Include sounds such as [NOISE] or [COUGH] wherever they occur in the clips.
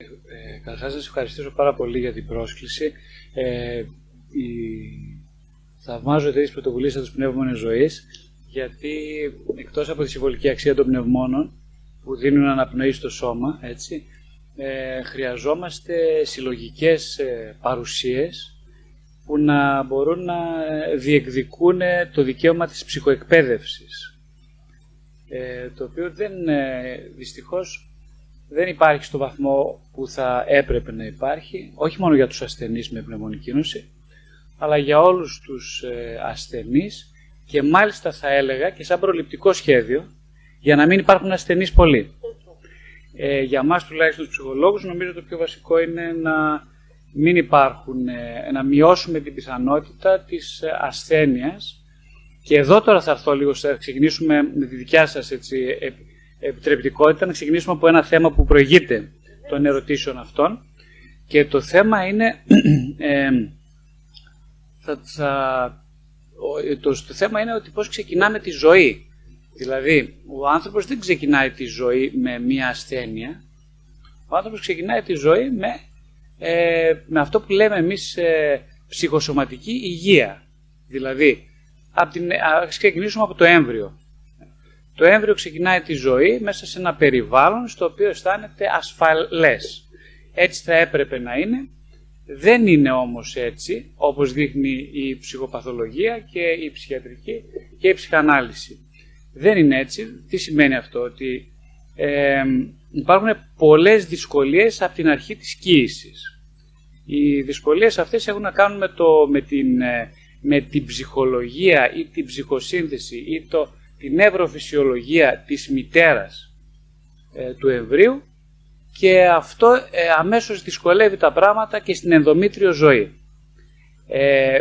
Ε, Καταρχάς να σας ευχαριστήσω πάρα πολύ για την πρόσκληση. Ε, η... Θαυμάζω τις πρωτοβουλίες του πνεύμονες ζωής, γιατί εκτός από τη συμβολική αξία των πνευμόνων που δίνουν αναπνοή στο σώμα, έτσι, ε, χρειαζόμαστε συλλογικές ε, παρουσίες που να μπορούν να διεκδικούν το δικαίωμα της ψυχοεκπαίδευσης. Ε, το οποίο δεν, ε, δυστυχώς δεν υπάρχει στο βαθμό που θα έπρεπε να υπάρχει, όχι μόνο για τους ασθενείς με πνευμονική νόση, αλλά για όλους τους ε, ασθενείς και μάλιστα θα έλεγα και σαν προληπτικό σχέδιο για να μην υπάρχουν ασθενείς πολλοί. Ε, για μας τουλάχιστον τους ψυχολόγους νομίζω το πιο βασικό είναι να μην υπάρχουν, ε, να μειώσουμε την πιθανότητα της ε, ασθένειας και εδώ τώρα θα έρθω λίγο, θα ξεκινήσουμε με τη δικιά σας έτσι, επιτρεπτικότητα να ξεκινήσουμε από ένα θέμα που προηγείται των ερωτήσεων αυτών. Και το θέμα είναι [CLEARS THROAT] ε, θα, θα, το, το θέμα είναι ότι πώς ξεκινάμε τη ζωή. Δηλαδή ο άνθρωπος δεν ξεκινάει τη ζωή με μία ασθένεια. Ο άνθρωπος ξεκινάει τη ζωή με, ε, με αυτό που λέμε εμείς ε, ψυχοσωματική υγεία. Δηλαδή από την, ας ξεκινήσουμε από το έμβριο το έμβριο ξεκινάει τη ζωή μέσα σε ένα περιβάλλον στο οποίο αισθάνεται ασφαλές. Έτσι θα έπρεπε να είναι. Δεν είναι όμως έτσι, όπως δείχνει η ψυχοπαθολογία και η ψυχιατρική και η ψυχανάλυση. Δεν είναι έτσι. Τι σημαίνει αυτό, ότι ε, υπάρχουν πολλές δυσκολίες από την αρχή της κοίησης. Οι δυσκολίες αυτές έχουν να κάνουν με, το, με, την, ε, με την ψυχολογία ή την ψυχοσύνθεση ή το την νευροφυσιολογία της μητέρας ε, του εμβρίου και αυτό ε, αμέσως δυσκολεύει τα πράγματα και στην ενδομήτριο ζωή. Ε,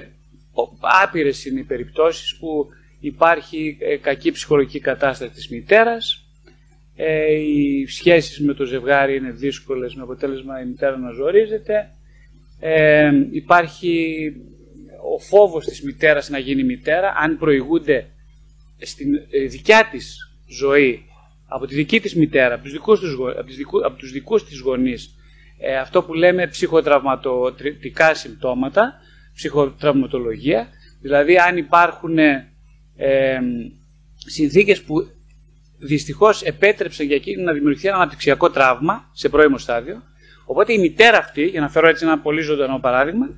άπειρες είναι οι περιπτώσεις που υπάρχει ε, κακή ψυχολογική κατάσταση της μητέρας, ε, οι σχέσεις με το ζευγάρι είναι δύσκολες με αποτέλεσμα η μητέρα να ζορίζεται, ε, υπάρχει ο φόβος της μητέρας να γίνει μητέρα, αν προηγούνται στην ε, δικιά της ζωή, από τη δική της μητέρα, από τους δικούς, τους, από τους δικούς, από τους δικούς της γονείς, ε, αυτό που λέμε ψυχοτραυματικά συμπτώματα, ψυχοτραυματολογία, δηλαδή αν υπάρχουν ε, ε, συνθήκες που δυστυχώς επέτρεψαν για εκείνη να δημιουργηθεί ένα αναπτυξιακό τραύμα σε πρώιμο στάδιο, οπότε η μητέρα αυτή, για να φέρω έτσι ένα πολύ ζωντανό παράδειγμα,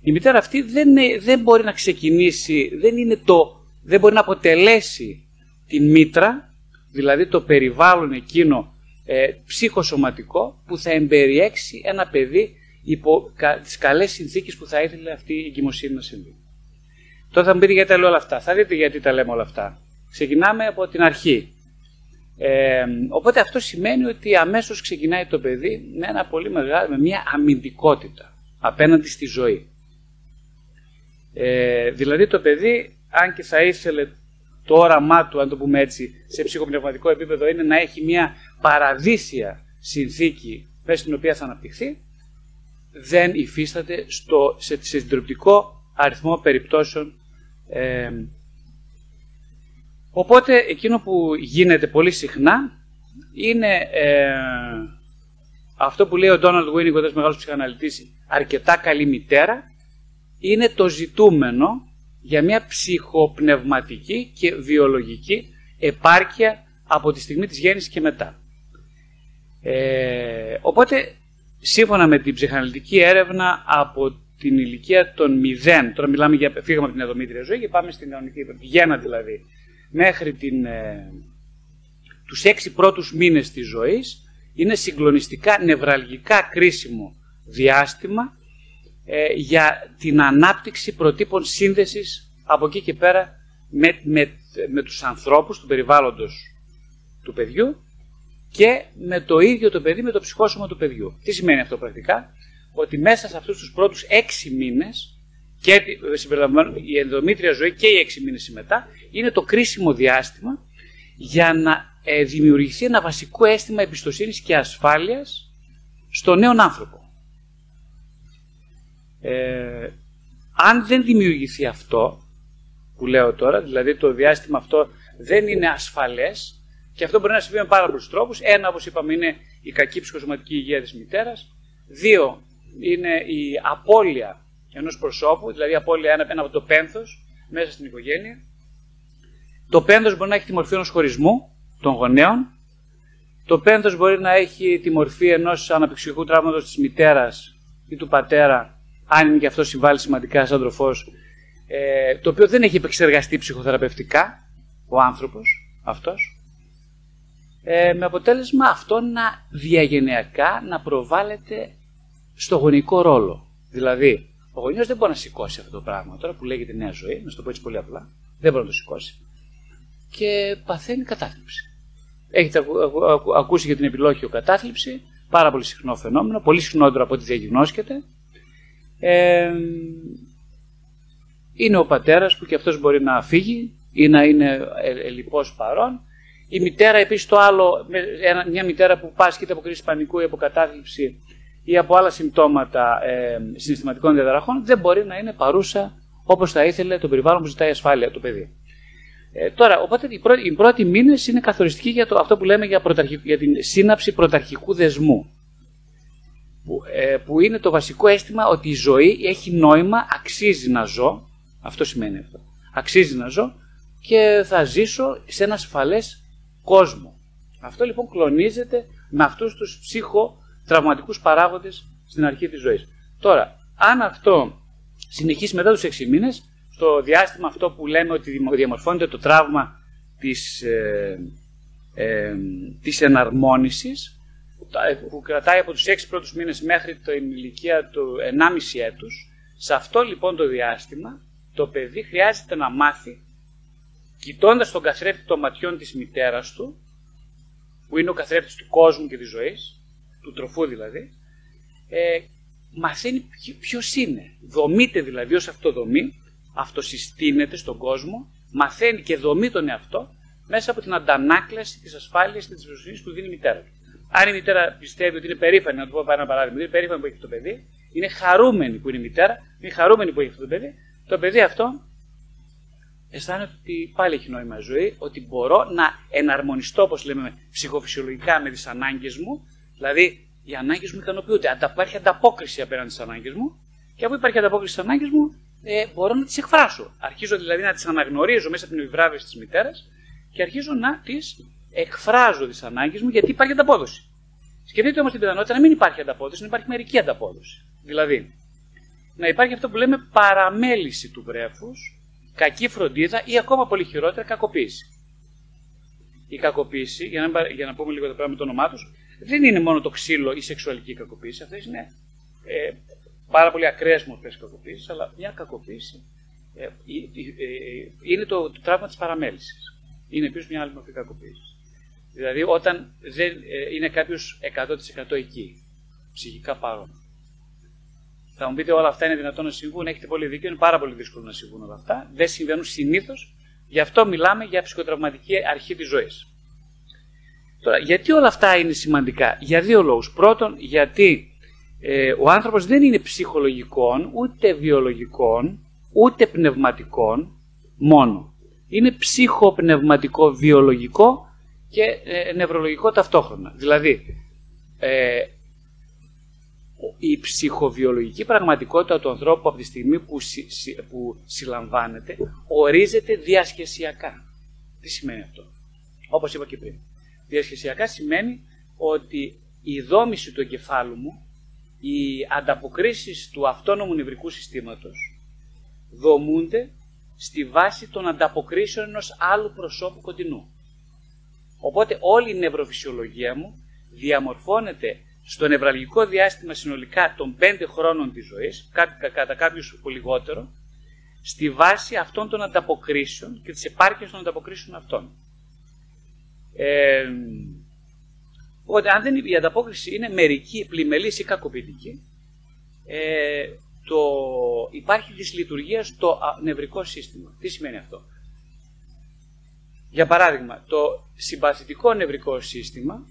η μητέρα αυτή δεν, δεν μπορεί να ξεκινήσει, δεν είναι το δεν μπορεί να αποτελέσει την μήτρα, δηλαδή το περιβάλλον εκείνο ε, ψυχοσωματικό που θα εμπεριέξει ένα παιδί υπό κα, τις καλές συνθήκες που θα ήθελε αυτή η εγκυμοσύνη να συμβεί. Τώρα θα μου πείτε γιατί τα λέω όλα αυτά. Θα δείτε γιατί τα λέμε όλα αυτά. Ξεκινάμε από την αρχή. Ε, οπότε αυτό σημαίνει ότι αμέσως ξεκινάει το παιδί με, ένα πολύ μεγάλο, με μια αμυντικότητα απέναντι στη ζωή. Ε, δηλαδή το παιδί αν και θα ήθελε το όραμά του, αν το πούμε έτσι, σε ψυχοπνευματικό επίπεδο είναι να έχει μια παραδείσια συνθήκη μέσα στην οποία θα αναπτυχθεί, δεν υφίσταται στο, σε, σε συντριπτικό αριθμό περιπτώσεων. Ε, οπότε εκείνο που γίνεται πολύ συχνά είναι ε, αυτό που λέει ο Ντόναλντ Βίνιγκ, ένας μεγάλος ψυχαναλυτής, αρκετά καλή μητέρα, είναι το ζητούμενο για μια ψυχοπνευματική και βιολογική επάρκεια από τη στιγμή της γέννησης και μετά. Ε, οπότε, σύμφωνα με την ψυχαναλυτική έρευνα από την ηλικία των 0, τώρα μιλάμε για, φύγαμε από την εδωμήτρια ζωή και πάμε στην αιωνική, τη γέννα δηλαδή, μέχρι την, ε, τους έξι πρώτους μήνες της ζωής, είναι συγκλονιστικά, νευραλγικά κρίσιμο διάστημα ε, για την ανάπτυξη προτύπων σύνδεσης από εκεί και πέρα με, με, με τους ανθρώπους του περιβάλλοντος του παιδιού και με το ίδιο το παιδί, με το ψυχόσωμα του παιδιού. Τι σημαίνει αυτό πρακτικά; Ότι μέσα σε αυτούς τους πρώτους έξι μήνες και η ενδομήτρια ζωή και οι έξι μήνες μετά είναι το κρίσιμο διάστημα για να ε, δημιουργηθεί ένα βασικό αίσθημα εμπιστοσύνης και ασφάλειας στο νέο άνθρωπο. Ε, αν δεν δημιουργηθεί αυτό που λέω τώρα, δηλαδή το διάστημα αυτό δεν είναι ασφαλές, Και αυτό μπορεί να συμβεί με πάρα πολλούς τρόπους. Ένα, όπως είπαμε, είναι η κακή ψυχοσωματική υγεία της μητέρας. Δύο, είναι η απώλεια ενός προσώπου, δηλαδή η απώλεια ένα, ένα από το πένθος μέσα στην οικογένεια. Το πένθος μπορεί να έχει τη μορφή ενός χωρισμού των γονέων. Το πένθος μπορεί να έχει τη μορφή ενός αναπτυξιακού τραύματος της μητέρας ή του πατέρα, αν είναι και αυτό συμβάλλει σημαντικά σαν τροφός, ε, το οποίο δεν έχει επεξεργαστεί ψυχοθεραπευτικά ο άνθρωπος αυτός, ε, με αποτέλεσμα αυτό να διαγενειακά να προβάλλεται στο γονικό ρόλο. Δηλαδή, ο γονιός δεν μπορεί να σηκώσει αυτό το πράγμα τώρα που λέγεται νέα ζωή, να το πω έτσι πολύ απλά, δεν μπορεί να το σηκώσει. Και παθαίνει κατάθλιψη. Έχετε ακούσει για την επιλόγιο κατάθλιψη, πάρα πολύ συχνό φαινόμενο, πολύ συχνότερο από ό,τι διαγνώσκεται. Ε, είναι ο πατέρας που και αυτός μπορεί να φύγει ή να είναι ελλειπώς παρόν. Η μητέρα επίσης το άλλο, μια μητέρα που πάσχεται από κρίση πανικού ή από κατάθλιψη ή από άλλα συμπτώματα ε, συναισθηματικών διαδραχών δεν μπορεί να είναι παρούσα όπως θα ήθελε το περιβάλλον που ζητάει ασφάλεια το παιδί. Ε, τώρα, οπότε οι πρώτοι, οι πρώτοι μήνες είναι καθοριστικοί για το, αυτό που λέμε για, για την σύναψη πρωταρχικού δεσμού. Που, ε, που είναι το βασικό αίσθημα ότι η ζωή έχει νόημα, αξίζει να ζω. Αυτό σημαίνει αυτό. Αξίζει να ζω και θα ζήσω σε ένα ασφαλές κόσμο. Αυτό λοιπόν κλονίζεται με αυτούς τους ψυχοτραυματικούς παράγοντες στην αρχή της ζωής. Τώρα, αν αυτό συνεχίσει μετά τους 6 μήνες, στο διάστημα αυτό που λέμε ότι διαμορφώνεται το τραύμα της, ε, ε, της εναρμόνισης, ε, που κρατάει από τους 6 πρώτους μήνες μέχρι την ηλικία του 1,5 έτους, σε αυτό λοιπόν το διάστημα το παιδί χρειάζεται να μάθει κοιτώντας τον καθρέφτη των ματιών της μητέρας του, που είναι ο καθρέφτης του κόσμου και της ζωής, του τροφού δηλαδή, ε, μαθαίνει ποιος είναι. Δομείται δηλαδή ως αυτοδομή, αυτοσυστήνεται στον κόσμο, μαθαίνει και δομεί τον εαυτό μέσα από την αντανάκλαση της ασφάλειας και της εμπιστοσύνης που δίνει η μητέρα του. Αν η μητέρα πιστεύει ότι είναι περήφανη, να του πω ένα παράδειγμα, είναι περήφανη που έχει το παιδί, είναι χαρούμενη που είναι η μητέρα, είναι χαρούμενη που έχει αυτό το παιδί, το παιδί αυτό αισθάνεται ότι πάλι έχει νόημα η ζωή, ότι μπορώ να εναρμονιστώ, όπως λέμε, ψυχοφυσιολογικά με τις ανάγκες μου, δηλαδή οι ανάγκες μου ικανοποιούνται. Αν υπάρχει ανταπόκριση απέναντι στις ανάγκες μου, και αφού υπάρχει ανταπόκριση στις ανάγκες μου, ε, μπορώ να τις εκφράσω. Αρχίζω δηλαδή να τις αναγνωρίζω μέσα από την επιβράβευση της μητέρας και αρχίζω να τις εκφράζω τις ανάγκες μου γιατί υπάρχει ανταπόδοση. Σκεφτείτε όμως την πιθανότητα να μην υπάρχει ανταπόδοση, να υπάρχει μερική ανταπόδοση. Δηλαδή, να υπάρχει αυτό που λέμε παραμέληση του βρέφους κακή φροντίδα ή ακόμα πολύ χειρότερα κακοποίηση. Η κακοποίηση, για να, για να πούμε λίγο το πράγμα με το όνομά τους, δεν είναι μόνο το ξύλο ή η σεξουαλική κακοποίηση. Αυτές είναι ε, πάρα πολύ ακραίες μορφές κακοποίησης, αλλά μια κακοποίηση ε, ε, ε, είναι το, το τραύμα της παραμέλησης. Είναι επίσης μια άλλη μορφή κακοποίησης. Δηλαδή όταν δεν ε, είναι κάποιος 100% εκεί, ψυχικά παρόν. Θα μου πείτε όλα αυτά είναι δυνατόν να συμβούν, έχετε πολύ δίκιο, είναι πάρα πολύ δύσκολο να συμβούν όλα αυτά. Δεν συμβαίνουν συνήθως, γι' αυτό μιλάμε για ψυχοτραυματική αρχή της ζωής. Τώρα, γιατί όλα αυτά είναι σημαντικά, για δύο λόγους. Πρώτον, γιατί ε, ο άνθρωπος δεν είναι ψυχολογικών, ούτε βιολογικών, ούτε πνευματικών μόνο. Είναι ψυχοπνευματικό, βιολογικό και ε, νευρολογικό ταυτόχρονα. Δηλαδή, ε, η ψυχοβιολογική πραγματικότητα του ανθρώπου από τη στιγμή που, που συλλαμβάνεται ορίζεται διασχεσιακά. Τι σημαίνει αυτό; Όπως είπα και πριν. Διασχεσιακά σημαίνει ότι η δόμηση του εγκεφάλου μου, οι ανταποκρίσεις του αυτόνομου νευρικού συστήματος δομούνται στη βάση των ανταποκρίσεων ενός άλλου προσώπου κοντινού. Οπότε όλη η νευροφυσιολογία μου διαμορφώνεται στο νευραλγικό διάστημα συνολικά των 5 χρόνων της ζωής, κατά κάποιους που λιγότερο, στη βάση αυτών των ανταποκρίσεων και της επάρκειας των ανταποκρίσεων αυτών. Ε, οπότε, αν δεν, η ανταπόκριση είναι μερική, πλημελής ή κακοποιητική, ε, το, υπάρχει δυσλειτουργία στο νευρικό σύστημα. Τι σημαίνει αυτό; Για παράδειγμα, το συμπαθητικό νευρικό σύστημα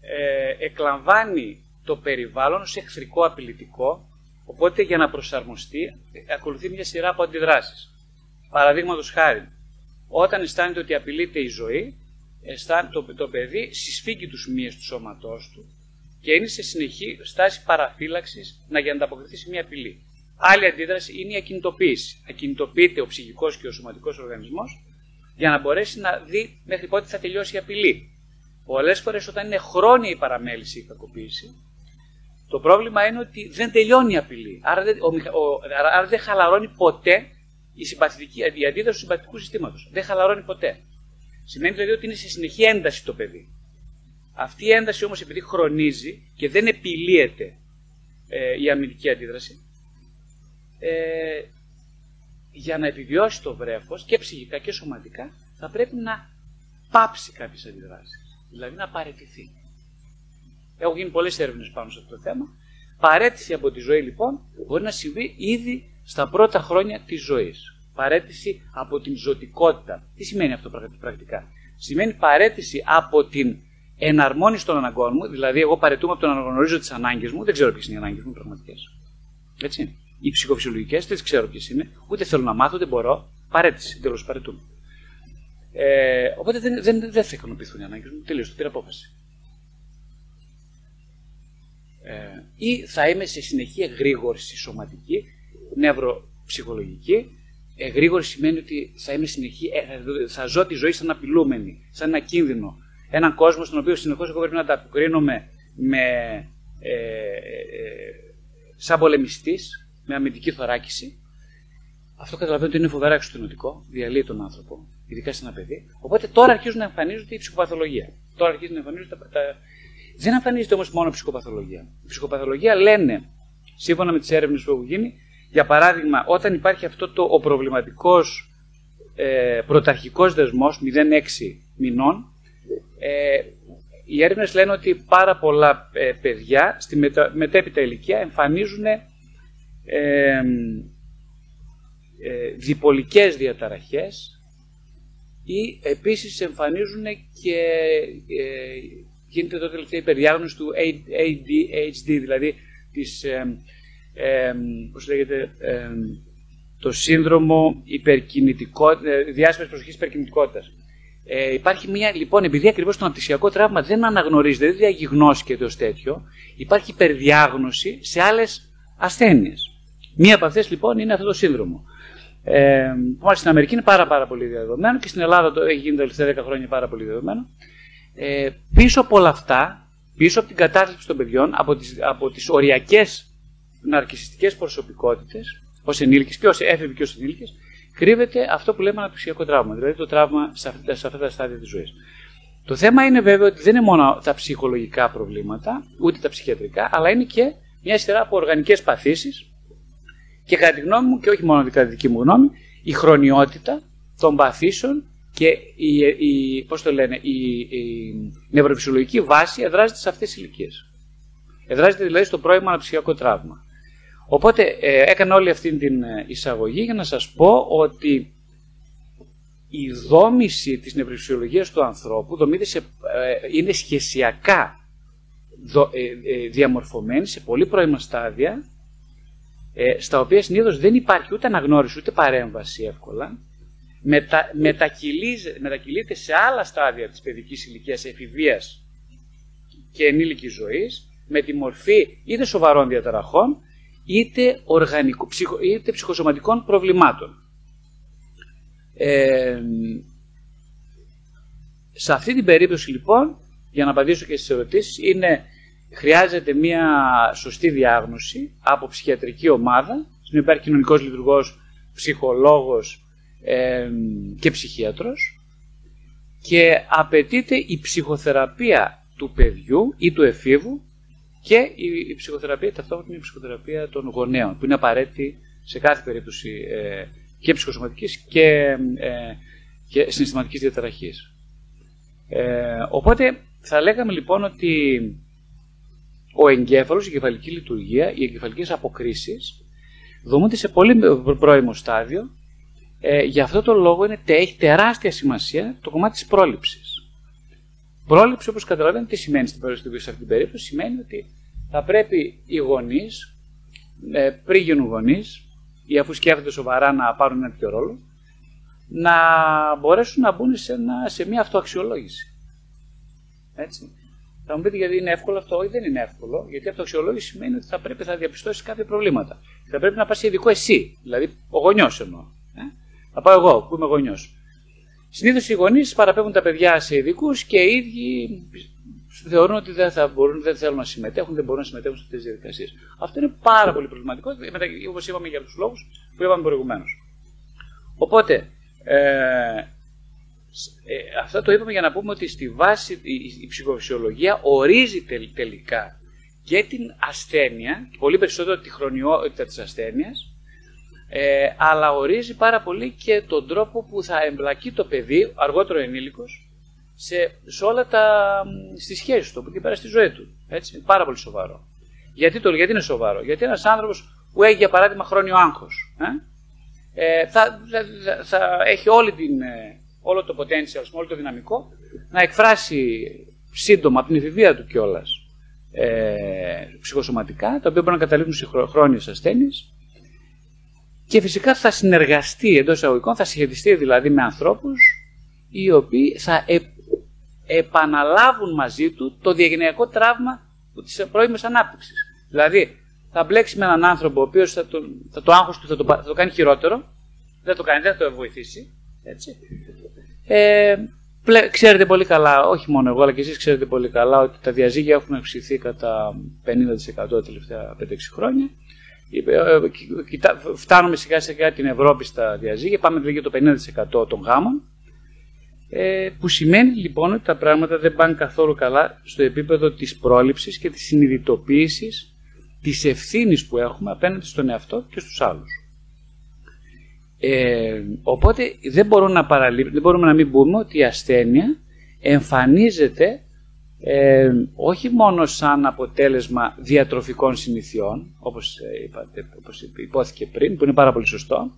ε, εκλαμβάνει το περιβάλλον ως εχθρικό απειλητικό, οπότε για να προσαρμοστεί ε, ακολουθεί μια σειρά από αντιδράσεις. Παραδείγματος χάρη, όταν αισθάνεται ότι απειλείται η ζωή, το, το παιδί συσφίγγει τους μύες του σώματός του και είναι σε συνεχή στάση παραφύλαξης να για να ανταποκριθεί σε μια απειλή. Άλλη αντίδραση είναι η ακινητοποίηση. Ακινητοποιείται ο ψυχικός και ο σωματικός οργανισμός για να μπορέσει να δει μέχρι πότε θα τελειώσει η απειλή. Πολλές φορές όταν είναι χρόνια η παραμέληση ή η κακοποίηση, το πρόβλημα είναι ότι δεν τελειώνει η απειλή. Άρα δεν, ο, άρα δεν χαλαρώνει ποτέ η, συμπαθητική, η αντίδραση του συμπαθητικού συστήματος. Δεν χαλαρώνει ποτέ. Σημαίνει δηλαδή ότι είναι σε συνεχή ένταση το παιδί. Αυτή η ένταση όμως επειδή χρονίζει και δεν επιλύεται ε, η αμυντική αντίδραση, ε, για να επιβιώσει το βρέφος και ψυχικά και σωματικά θα πρέπει να πάψει κάποιες αντιδράσεις. Δηλαδή να παραιτηθεί. Έχουν γίνει πολλές έρευνες πάνω σε αυτό το θέμα. Παρέτηση από τη ζωή λοιπόν μπορεί να συμβεί ήδη στα πρώτα χρόνια της ζωής. Παρέτηση από την ζωτικότητα. Τι σημαίνει αυτό πρακτικά; Σημαίνει παρέτηση από την εναρμόνιση των αναγκών μου, δηλαδή εγώ παρετούμε από το να αναγνωρίζω τις ανάγκες μου, δεν ξέρω ποιες είναι οι ανάγκες μου πραγματικές. Έτσι. Οι ψυχοφυσιολογικές δεν τις ξέρω ποιες είναι, ούτε θέλω να μάθω, ούτε μπορώ. Παρέτηση, τέλος παρετούμε. Ε, οπότε δεν, δεν, δεν θα ικανοποιηθούν οι ανάγκες μου. Τελείως, το πήρα απόφαση. Ε, ή θα είμαι σε συνεχή εγρήγορση σωματική, νευροψυχολογική. Εγρήγορση σημαίνει ότι θα είμαι συνεχή, ε, θα ζω τη ζωή σαν απειλούμενη, σαν ένα κίνδυνο. Έναν κόσμο στον οποίο συνεχώς εγώ πρέπει να ανταποκρίνομαι με, ε, ε, σαν πολεμιστής, με αμυντική θωράκιση. Αυτό καταλαβαίνω ότι είναι φοβερά εξωτερικό, διαλύει τον άνθρωπο, ειδικά σε ένα παιδί. Οπότε τώρα αρχίζουν να εμφανίζονται η ψυχοπαθολογία. Τώρα αρχίζουν να εμφανίζονται τα, τα... Δεν εμφανίζεται όμως μόνο η ψυχοπαθολογία. Η ψυχοπαθολογία λένε, σύμφωνα με τις έρευνες που έχουν γίνει, για παράδειγμα, όταν υπάρχει αυτό το, ο προβληματικός ε, πρωταρχικός δεσμός 0,6 μηνών, ε, οι έρευνες λένε ότι πάρα πολλά ε, παιδιά στη μετα, μετέπειτα ηλικία εμφανίζουν ε, ε, διπολικές διαταραχές ή επίσης εμφανίζουν και ε, γίνεται το τελευταίο υπερδιάγνωση του ADHD, δηλαδή της, ε, ε, πώς λέγεται, το σύνδρομο υπερκινητικότητας, διάσπασης προσοχής υπερκινητικότητας. Ε, υπάρχει μια, λοιπόν, επειδή ακριβώς το αναπτυξιακό τραύμα δεν αναγνωρίζεται, δεν διαγνώσκεται ως τέτοιο, υπάρχει υπερδιάγνωση σε άλλες ασθένειες. Μία από αυτές λοιπόν είναι αυτό το σύνδρομο. Ε, στην Αμερική είναι πάρα, πάρα πολύ διαδεδομένο και στην Ελλάδα το έχει γίνει τα τελευταία 10 χρόνια πάρα πολύ διαδεδομένο. Ε, πίσω από όλα αυτά, πίσω από την κατάρτιση των παιδιών, από τις, από τις οριακές ναρκιστικές προσωπικότητες, ως ενήλικες και ως έφηβοι και ως ενήλικες, κρύβεται αυτό που λέμε αναπτυξιακό τραύμα, δηλαδή το τραύμα σε αυτά, σε αυτά τα στάδια της ζωής. Το θέμα είναι βέβαια ότι δεν είναι μόνο τα ψυχολογικά προβλήματα, ούτε τα ψυχιατρικά, αλλά είναι και μια σειρά από οργανικές παθήσεις και κατά τη γνώμη μου, και όχι μόνο κατά τη δική μου γνώμη, η χρονιότητα των παθήσεων και η, η, πώς το λένε, η, η νευροφυσιολογική βάση εδράζεται σε αυτές τις ηλικίες. Εδράζεται δηλαδή στο πρώιμο αναψυχιακό τραύμα. Οπότε ε, έκανα όλη αυτή την ε, εισαγωγή για να σας πω ότι η δόμηση της νευροφυσιολογίας του ανθρώπου δομείται σε, ε, είναι σχεσιακά δο, ε, διαμορφωμένη σε πολύ πρώιμα στάδια ε, στα οποία συνήθως δεν υπάρχει ούτε αναγνώριση ούτε παρέμβαση εύκολα, μετα, μετακυλείται σε άλλα στάδια της παιδικής ηλικίας εφηβείας και ενήλικης ζωής με τη μορφή είτε σοβαρών διαταραχών είτε, οργανικού, ψυχο, είτε ψυχοσωματικών προβλημάτων. Ε, σε αυτή την περίπτωση λοιπόν, για να απαντήσω και στις ερωτήσεις, είναι χρειάζεται μια σωστή διάγνωση από ψυχιατρική ομάδα, στην οποία υπάρχει κοινωνικός λειτουργός, ψυχολόγος ε, και ψυχίατρος και απαιτείται η ψυχοθεραπεία του παιδιού ή του εφήβου και η, η ψυχοθεραπεία ταυτόχρονα η ψυχοθεραπεία των γονέων που είναι απαραίτητη σε κάθε περίπτωση ε, και ψυχοσωματικής και, ε, και συναισθηματικής διαταραχής. Ε, οπότε θα λέγαμε λοιπόν ότι ο εγκέφαλος, η εγκεφαλική λειτουργία, οι εγκεφαλικές αποκρίσεις δομούνται σε πολύ πρώιμο στάδιο. Ε, γι' αυτό το λόγο είναι, έχει τεράστια σημασία το κομμάτι της πρόληψης. Πρόληψη, όπως καταλαβαίνετε, τι σημαίνει στην περίπτωση, σε αυτή την περίπτωση, σημαίνει ότι θα πρέπει οι γονείς, ε, πριν γίνουν γονείς, ή αφού σκέφτονται σοβαρά να πάρουν ένα τέτοιο ρόλο, να μπορέσουν να μπουν σε, σε μια αυτοαξιολόγηση. Έτσι. Θα μου πείτε γιατί είναι εύκολο αυτό. Όχι, δεν είναι εύκολο. Γιατί αυτοαξιολόγηση σημαίνει ότι θα πρέπει να διαπιστώσεις κάποια προβλήματα. Θα πρέπει να πας σε ειδικό εσύ. Δηλαδή, ο γονιός εννοώ. Ε; Θα πάω εγώ που είμαι γονιός. Συνήθως οι γονείς παραπέμπουν τα παιδιά σε ειδικούς και οι ίδιοι θεωρούν ότι δεν, θα μπορούν, δεν θέλουν να συμμετέχουν, δεν μπορούν να συμμετέχουν σε αυτές τις διαδικασίες. Αυτό είναι πάρα πολύ προβληματικό, όπως είπαμε για τους λόγους που είπαμε προηγουμένως. Οπότε, ε, ε, αυτό το είπαμε για να πούμε ότι στη βάση η, η ψυχοφυσιολογία ορίζει τελικά και την ασθένεια, πολύ περισσότερο τη χρονιότητα της ασθένειας, ε, αλλά ορίζει πάρα πολύ και τον τρόπο που θα εμπλακεί το παιδί, αργότερο ενήλικος, σε, σε όλα τα, στις σχέσεις του, που πέρα στη ζωή του. Έτσι, είναι πάρα πολύ σοβαρό. Γιατί, το, γιατί είναι σοβαρό, γιατί ένας άνθρωπος που έχει για παράδειγμα χρόνιο άγχος, ε, ε θα, θα, θα, έχει όλη την, ε, όλο το potential, όλο το δυναμικό, να εκφράσει σύντομα από την εφηβεία του κιόλας ε, ψυχοσωματικά, τα οποία μπορούν να καταλήγουν σε χρόνιες ασθένειες και φυσικά θα συνεργαστεί εντός εισαγωγικών, θα συγχετιστεί δηλαδή με ανθρώπους οι οποίοι θα ε, επαναλάβουν μαζί του το διαγενειακό τραύμα της πρώιμη ανάπτυξης. Δηλαδή, θα μπλέξει με έναν άνθρωπο ο οποίος θα, το, θα το άγχος του θα το, θα το κάνει χειρότερο, δεν το κάνει, δεν θα το βοηθήσει. Έτσι. Ε, ξέρετε πολύ καλά, όχι μόνο εγώ, αλλά και εσείς ξέρετε πολύ καλά ότι τα διαζύγια έχουν αυξηθεί κατά 50% τα τελευταία 5-6 χρόνια. Ε, ε, φτάνουμε σιγά σιγά την Ευρώπη στα διαζύγια, πάμε δηλαδή για το 50% των γάμων, ε, που σημαίνει λοιπόν ότι τα πράγματα δεν πάνε καθόλου καλά στο επίπεδο της πρόληψης και της συνειδητοποίησης της ευθύνης που έχουμε απέναντι στον εαυτό και στους άλλους. Ε, οπότε δεν, να δεν μπορούμε να μην πούμε ότι η ασθένεια εμφανίζεται ε, όχι μόνο σαν αποτέλεσμα διατροφικών συνηθιών, όπως, ε, είπατε, όπως υπόθηκε πριν, που είναι πάρα πολύ σωστό,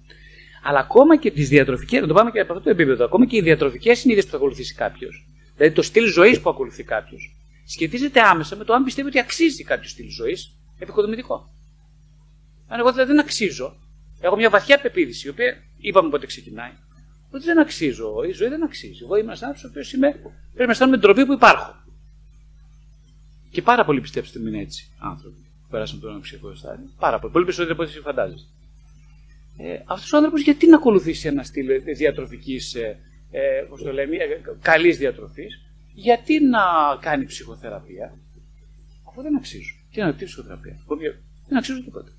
αλλά ακόμα και τις διατροφικές, να το πάμε και από αυτό το επίπεδο, ακόμα και οι διατροφικές συνήθειες που θα ακολουθήσει κάποιος, δηλαδή το στυλ ζωής που ακολουθεί κάποιος, σχετίζεται άμεσα με το αν πιστεύει ότι αξίζει κάποιος στυλ ζωής. Επικοδομητικό. Αν εγώ δηλαδή δεν αξίζω, έχω μια βαθιά πεποίθηση, η οποία είπαμε πότε ξεκινάει, ότι δεν αξίζω, η ζωή δεν αξίζει. Εγώ είμαι ένας άνθρωπος ο οποίος πρέπει να αισθάνομαι την τροπή που υπάρχω. Και πάρα πολύ πιστέψτε με είναι έτσι άνθρωποι που πέρασαν το ψυχικό στάδιο. Πάρα πολύ. Πολύ περισσότερο από ό,τι φαντάζεστε. Ε, αυτός ο άνθρωπος γιατί να ακολουθήσει ένα στυλ διατροφικής, ε, ε, πώς το λέμε, ε, καλής διατροφής, γιατί να κάνει ψυχοθεραπεία, αφού δεν αξίζουν. Τι να πει ψυχοθεραπεία, δεν αξίζουν τίποτα.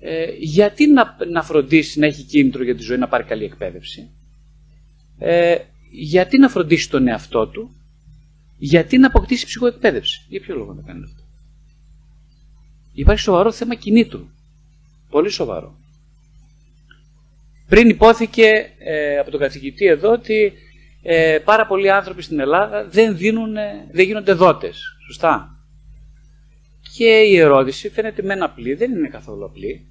Ε, γιατί να, να φροντίσει να έχει κίνητρο για τη ζωή να πάρει καλή εκπαίδευση, ε, γιατί να φροντίσει τον εαυτό του, γιατί να αποκτήσει ψυχοεκπαίδευση; Για ποιο λόγο να κάνει αυτό; Υπάρχει σοβαρό θέμα κινήτρου. Πολύ σοβαρό. Πριν υπόθηκε ε, από τον καθηγητή εδώ ότι ε, πάρα πολλοί άνθρωποι στην Ελλάδα δεν, δίνουν, δεν γίνονται δότες. Σωστά. Και η ερώτηση φαίνεται με ένα απλή, δεν είναι καθόλου απλή.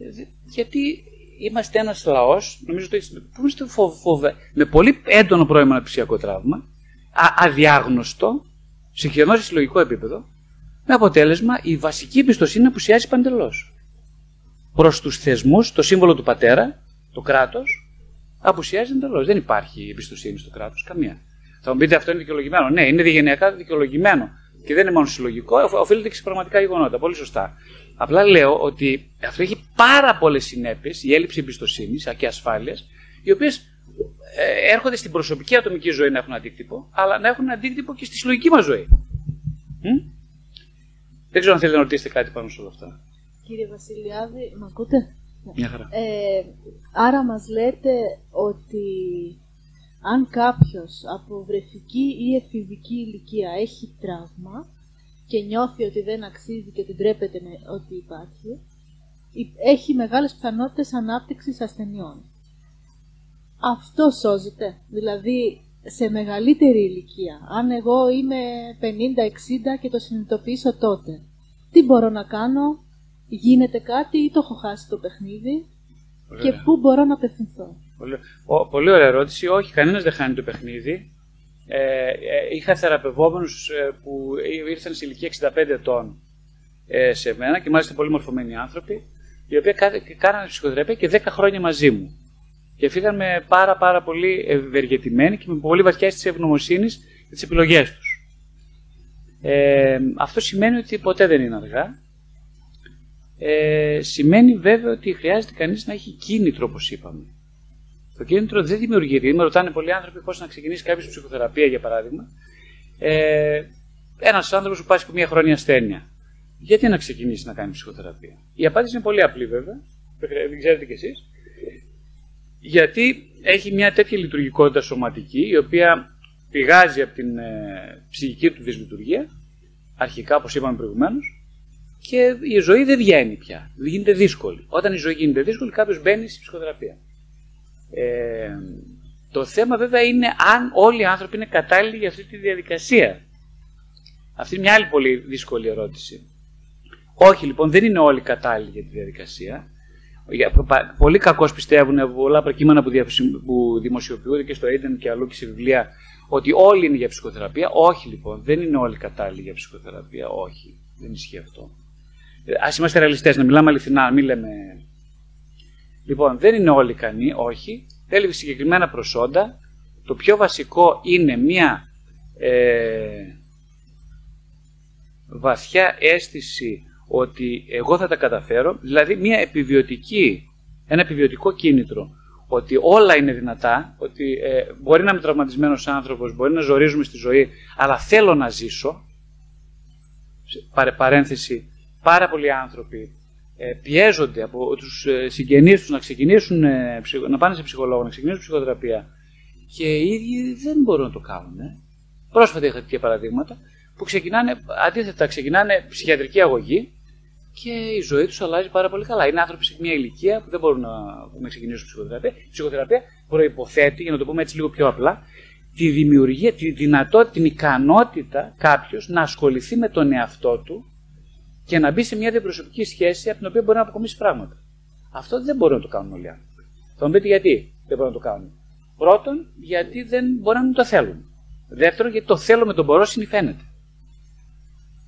Ε, γιατί είμαστε ένας λαός, νομίζω ότι που είμαστε φοβε, με πολύ έντονο πρώιμο αναπτυξιακό τραύμα, α, αδιάγνωστο, συγχυρνό σε συλλογικό επίπεδο, με αποτέλεσμα η βασική εμπιστοσύνη να απουσιάζει παντελώς. Προς τους θεσμούς, το σύμβολο του πατέρα, το κράτος απουσιάζει εντελώς. Δεν υπάρχει εμπιστοσύνη στο κράτος, καμία. Θα μου πείτε αυτό είναι δικαιολογημένο. Ναι, είναι διαγενειακά δικαιολογημένο. Και δεν είναι μόνο συλλογικό, οφείλεται και σε πραγματικά γεγονότα. Πολύ σωστά. Απλά λέω ότι αυτό έχει πάρα πολλές συνέπειες, η έλλειψη εμπιστοσύνης και ασφάλειας, οι οποίες ε, έρχονται στην προσωπική ατομική ζωή να έχουν αντίκτυπο, αλλά να έχουν αντίκτυπο και στη συλλογική μας ζωή. Δεν ξέρω αν θέλετε να ρωτήσετε κάτι πάνω σε όλα αυτά. Κύριε Βασιλιάδη, με ακούτε; Μια χαρά. Ε, άρα μας λέτε ότι αν κάποιος από βρεφική ή εφηβική ηλικία έχει τραύμα και νιώθει ότι δεν αξίζει και ότι ντρέπεται με ό,τι υπάρχει, έχει μεγάλες πιθανότητες ανάπτυξης ασθενειών. Αυτό σώζεται. Δηλαδή, σε μεγαλύτερη ηλικία, αν εγώ είμαι 50-60 και το συνειδητοποιήσω τότε, τι μπορώ να κάνω; Γίνεται κάτι ή το έχω χάσει το παιχνίδι; Και πού μπορώ να απευθυνθώ; Πολύ, πολύ ωραία ερώτηση. Όχι, κανένας δεν χάνει το παιχνίδι. Ε, ε, είχα θεραπευόμενους ε, που ήρθαν σε ηλικία 65 ετών ε, σε μένα και μάλιστα πολύ μορφωμένοι άνθρωποι, οι οποίοι κάνανε ψυχοθεραπεία και 10 χρόνια μαζί μου. Και φύγαν με πάρα πάρα πολύ ευεργετημένοι και με πολύ βαθιά αίσθηση ευγνωμοσύνης για τις επιλογές τους. Ε, αυτό σημαίνει ότι ποτέ δεν είναι αργά. Ε, σημαίνει βέβαια ότι χρειάζεται κανείς να έχει κίνητρο, όπως είπαμε. Το κίνητρο δεν δημιουργείται. Με ρωτάνε πολλοί άνθρωποι πώς να ξεκινήσει κάποιος ψυχοθεραπεία, για παράδειγμα. Ε, Ένας άνθρωπος που πάσει από μια χρόνια ασθένεια. Γιατί να ξεκινήσει να κάνει ψυχοθεραπεία; Η απάντηση είναι πολύ απλή, βέβαια. Δεν ξέρετε κι εσείς. Γιατί έχει μια τέτοια λειτουργικότητα σωματική, η οποία πηγάζει από την ε, ψυχική του δυσλειτουργία, αρχικά όπως είπαμε προηγουμένως, και η ζωή δεν βγαίνει πια. Γίνεται δύσκολη. Όταν η ζωή γίνεται δύσκολη, κάποιος μπαίνει στη ψυχοθεραπεία. Ε, το θέμα βέβαια είναι αν όλοι οι άνθρωποι είναι κατάλληλοι για αυτή τη διαδικασία. Αυτή είναι μια άλλη πολύ δύσκολη ερώτηση. Όχι λοιπόν, δεν είναι όλοι κατάλληλοι για τη διαδικασία. Πολύ κακώς πιστεύουν πολλά από κείμενα που δημοσιοποιούνται και στο ίντερνετ και αλλού και σε βιβλία ότι όλοι είναι για ψυχοθεραπεία. Όχι λοιπόν, δεν είναι όλοι κατάλληλοι για ψυχοθεραπεία. Όχι, δεν ισχύει αυτό. Ε, Α είμαστε ρεαλιστές, να μιλάμε αληθινά, να μην λέμε. Λοιπόν, δεν είναι όλοι ικανοί, όχι. Θέλει συγκεκριμένα προσόντα. Το πιο βασικό είναι μια ε, βαθιά αίσθηση ότι εγώ θα τα καταφέρω, δηλαδή μια επιβιωτική, ένα επιβιωτικό κίνητρο ότι όλα είναι δυνατά, ότι ε, μπορεί να είμαι τραυματισμένος άνθρωπος, μπορεί να ζορίζουμε στη ζωή, αλλά θέλω να ζήσω. Παρένθεση, πάρα πολλοί άνθρωποι ε, πιέζονται από τους ε, συγγενείς τους να ξεκινήσουν, ε, να πάνε σε ψυχολόγο, να ξεκινήσουν ψυχοθεραπεία και οι ίδιοι δεν μπορούν να το κάνουν. Πρόσφατα είχα τέτοια παραδείγματα που ξεκινάνε, αντίθετα, ξεκινάνε ψυχιατρική αγωγή και η ζωή τους αλλάζει πάρα πολύ καλά. Είναι άνθρωποι σε μια ηλικία που δεν μπορούν να, να ξεκινήσουν ψυχοθεραπεία. Η ψυχοθεραπεία προποθέτει, για να το πούμε έτσι λίγο πιο απλά, τη δημιουργία, τη δυνατότητα, την ικανότητα κάποιος να ασχοληθεί με τον εαυτό του και να μπει σε μια διαπροσωπική σχέση από την οποία μπορεί να αποκομίσει πράγματα. Αυτό δεν μπορούν να το κάνουν όλοι οι άνθρωποι. Θα μου πείτε γιατί δεν μπορούν να το κάνουν. Πρώτον, γιατί δεν μπορεί να το θέλουν. Δεύτερον, γιατί το θέλω με τον μπορώ συνηθαίνεται.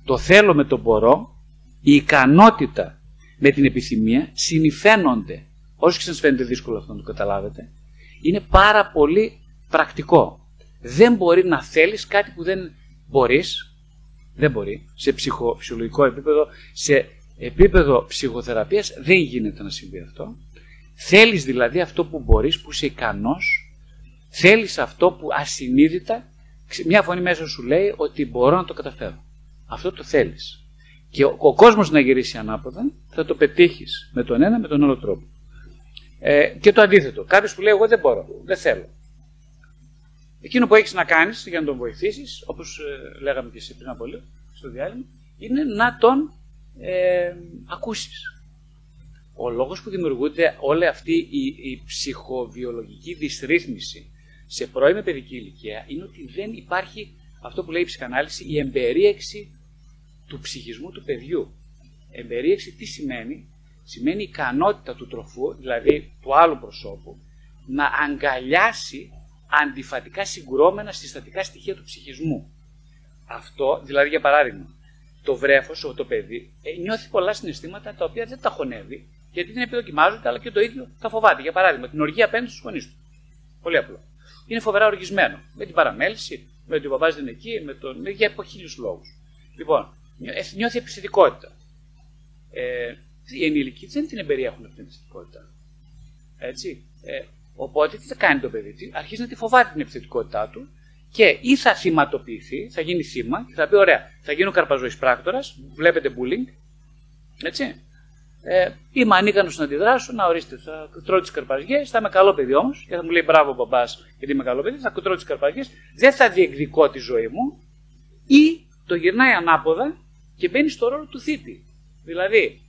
Το θέλω με τον μπορώ η ικανότητα με την επιθυμία συνηφαίνονται. Όσο και σας φαίνεται δύσκολο αυτό να το καταλάβετε, είναι πάρα πολύ πρακτικό. Δεν μπορεί να θέλεις κάτι που δεν μπορείς, δεν μπορεί, σε ψυχοφυσιολογικό επίπεδο, σε επίπεδο ψυχοθεραπείας δεν γίνεται να συμβεί αυτό. Θέλεις δηλαδή αυτό που μπορείς, που είσαι ικανός, θέλεις αυτό που ασυνείδητα, μια φωνή μέσα σου λέει ότι μπορώ να το καταφέρω. Αυτό το θέλεις και ο, ο κόσμος να γυρίσει ανάποδα, θα το πετύχεις με τον ένα με τον άλλο τρόπο. Ε, και το αντίθετο. Κάποιος που λέει: Εγώ δεν μπορώ, δεν θέλω. Εκείνο που έχεις να κάνεις για να τον βοηθήσεις, όπως ε, λέγαμε και εσύ πριν από λίγο στο διάλειμμα, είναι να τον ε, ακούσεις. Ο λόγος που δημιουργούνται όλη αυτή η, η ψυχοβιολογική δυσρύθμιση σε πρώιμη παιδική ηλικία είναι ότι δεν υπάρχει αυτό που λέει η ψυχανάλυση, η εμπερίεξη του ψυχισμού του παιδιού. Εμπερίεξη τι σημαίνει, σημαίνει η ικανότητα του τροφού, δηλαδή του άλλου προσώπου, να αγκαλιάσει αντιφατικά συγκρόμενα συστατικά στοιχεία του ψυχισμού. Αυτό, δηλαδή για παράδειγμα, το βρέφος, το παιδί, ε, νιώθει πολλά συναισθήματα τα οποία δεν τα χωνεύει, γιατί δεν επιδοκιμάζονται, αλλά και το ίδιο τα φοβάται. Για παράδειγμα, την οργή απέναντι στους γονείς του. Πολύ απλό. Είναι φοβερά οργισμένο. Με την παραμέληση, με ότι ο παπάς δεν είναι εκεί, με τον... για χίλιου λόγους. Λοιπόν, νιώθει επιστητικότητα. Ε, οι ενήλικοι δεν την εμπεριέχουν αυτή την επιστητικότητα. Έτσι. Ε, οπότε τι θα κάνει το παιδί, αρχίζει να τη φοβάται την επιθετικότητά του και ή θα θυματοποιηθεί, θα γίνει θύμα και θα πει: Ωραία, θα γίνω καρπαζοή πράκτορας, βλέπετε bullying. Έτσι. Ε, είμαι ανίκανος να αντιδράσω, να ορίστε, θα τρώω τις καρπαζιές, θα είμαι καλό παιδί όμως και θα μου λέει μπράβο μπαμπάς γιατί είμαι καλό παιδί, θα τρώω τις καρπαζιές, δεν θα διεκδικώ τη ζωή μου ή το γυρνάει ανάποδα και μπαίνει στο ρόλο του θήτη. Δηλαδή,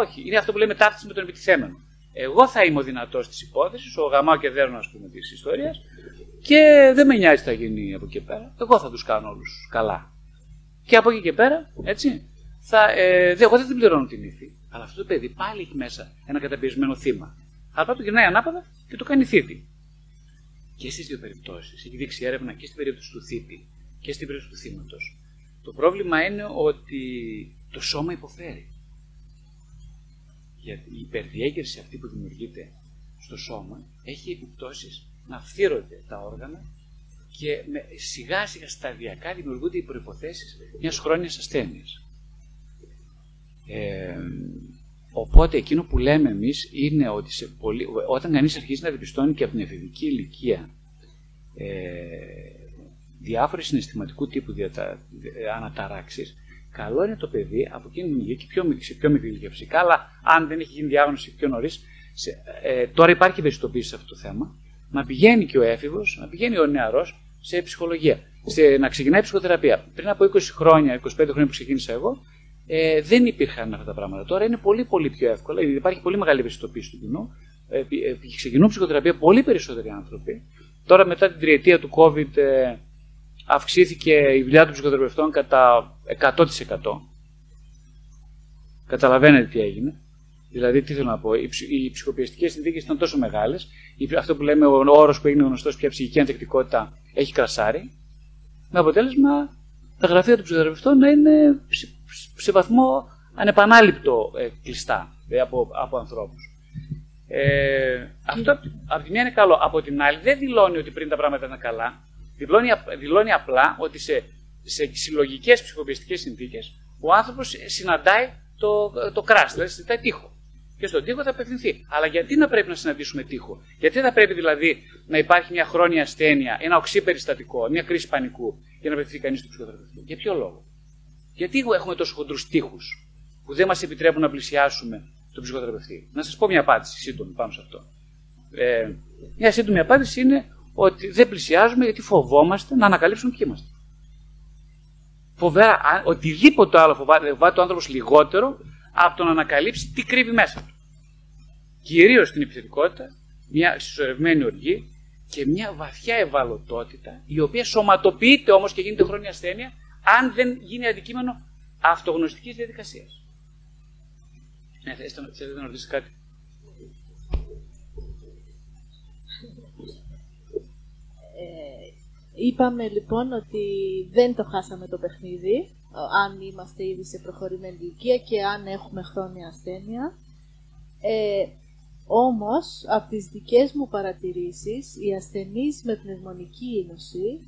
όχι, είναι αυτό που λέμε ταύτιση με τον επιτιθέμενο. Εγώ θα είμαι ο δυνατός της υπόθεσης, ο γαμάο και δέρνος, ας πούμε, της ιστορίας, και δεν με νοιάζει τι θα γίνει από εκεί πέρα. Εγώ θα τους κάνω όλους καλά. Και από εκεί και πέρα, έτσι, θα, ε, εγώ δεν την πληρώνω την ύφη. Αλλά αυτό το παιδί πάλι έχει μέσα ένα καταπιεσμένο θύμα. Αλλά το γυρνάει ανάποδα και το κάνει θήτη. Και στις δύο περιπτώσεις έχει δείξει έρευνα και στην περίπτωση του θήτη και στην περίπτωση του θύματος το πρόβλημα είναι ότι το σώμα υποφέρει. Γιατί η υπερδιέγερση αυτή που δημιουργείται στο σώμα έχει επιπτώσεις να φθύρονται τα όργανα και με, σιγά σιγά σταδιακά δημιουργούνται οι προϋποθέσεις μιας χρόνιας ασθένειας. Ε, οπότε εκείνο που λέμε εμείς είναι ότι σε πολύ, όταν κανείς αρχίζει να διπιστώνει και από την εφηβική ηλικία ε, διάφορες συναισθηματικού τύπου διατα, αναταράξεις, καλό είναι το παιδί από εκείνη την ηλικία και πιο, σε πιο μικρή ηλικία φυσικά, αλλά αν δεν έχει γίνει διάγνωση πιο νωρίς, ε, τώρα υπάρχει ευαισθητοποίηση σε αυτό το θέμα, να πηγαίνει και ο έφηβος, να πηγαίνει ο νεαρός σε ψυχολογία. Σε, να ξεκινάει ψυχοθεραπεία. Πριν από 20 χρόνια, 25 χρόνια που ξεκίνησα εγώ, ε, δεν υπήρχαν αυτά τα πράγματα. Τώρα είναι πολύ πολύ πιο εύκολα, υπάρχει πολύ μεγάλη ευαισθητοποίηση του κοινού. Ε, ε, ξεκινούν ψυχοθεραπεία πολύ περισσότεροι άνθρωποι. Τώρα μετά την τριετία του COVID ε, αυξήθηκε η δουλειά των ψυχοθεραπευτών κατά 100%. Καταλαβαίνετε τι έγινε. Δηλαδή, τι θέλω να πω, οι, οι ψυχοπιεστικέ συνθήκες ήταν τόσο μεγάλες, αυτό που λέμε ο όρος που έγινε γνωστός πια ψυχική ανθεκτικότητα έχει κρασάρει, με αποτέλεσμα τα γραφεία των ψυχοθεραπευτών να είναι σε βαθμό ανεπανάληπτο ε, κλειστά ε, από, από ανθρώπους. Ε, αυτό από τη μία είναι καλό. Από την άλλη, δεν δηλώνει ότι πριν τα πράγματα ήταν καλά. Δηλώνει, δηλώνει απλά ότι σε, σε συλλογικές ψυχοπιεστικέ συνθήκες ο άνθρωπος συναντάει το, το κράσ, δηλαδή συναντάει τείχο και στον τοίχο θα απευθυνθεί. Αλλά γιατί να πρέπει να συναντήσουμε τείχο, Γιατί θα πρέπει δηλαδή να υπάρχει μια χρόνια ασθένεια, ένα οξύ περιστατικό, μια κρίση πανικού για να απευθυνθεί κανείς στο ψυχοθεραπευτή; Για ποιο λόγο; Γιατί έχουμε τόσο χοντρούς τείχους που δεν μας επιτρέπουν να πλησιάσουμε τον ψυχοθεραπευτή; Να σας πω μια απάντηση σύντομη πάνω σε αυτό. Ε, μια σύντομη απάντηση είναι ότι δεν πλησιάζουμε γιατί φοβόμαστε να ανακαλύψουμε ποιοι είμαστε. Φοβέρα, οτιδήποτε άλλο φοβάται, φοβάται ο άνθρωπος λιγότερο από το να ανακαλύψει τι κρύβει μέσα του. Κυρίως την επιθετικότητα, μια συσσωρευμένη οργή και μια βαθιά ευαλωτότητα, η οποία σωματοποιείται όμως και γίνεται χρόνια ασθένεια, αν δεν γίνει αντικείμενο αυτογνωστικής διαδικασίας. Ναι, θέλετε να ρωτήσετε κάτι; Ε, είπαμε λοιπόν ότι δεν το χάσαμε το παιχνίδι αν είμαστε ήδη σε προχωρημένη ηλικία και αν έχουμε χρόνια ασθένεια. Ε, όμως, από τις δικές μου παρατηρήσεις, οι ασθενείς με πνευμονική ίνωση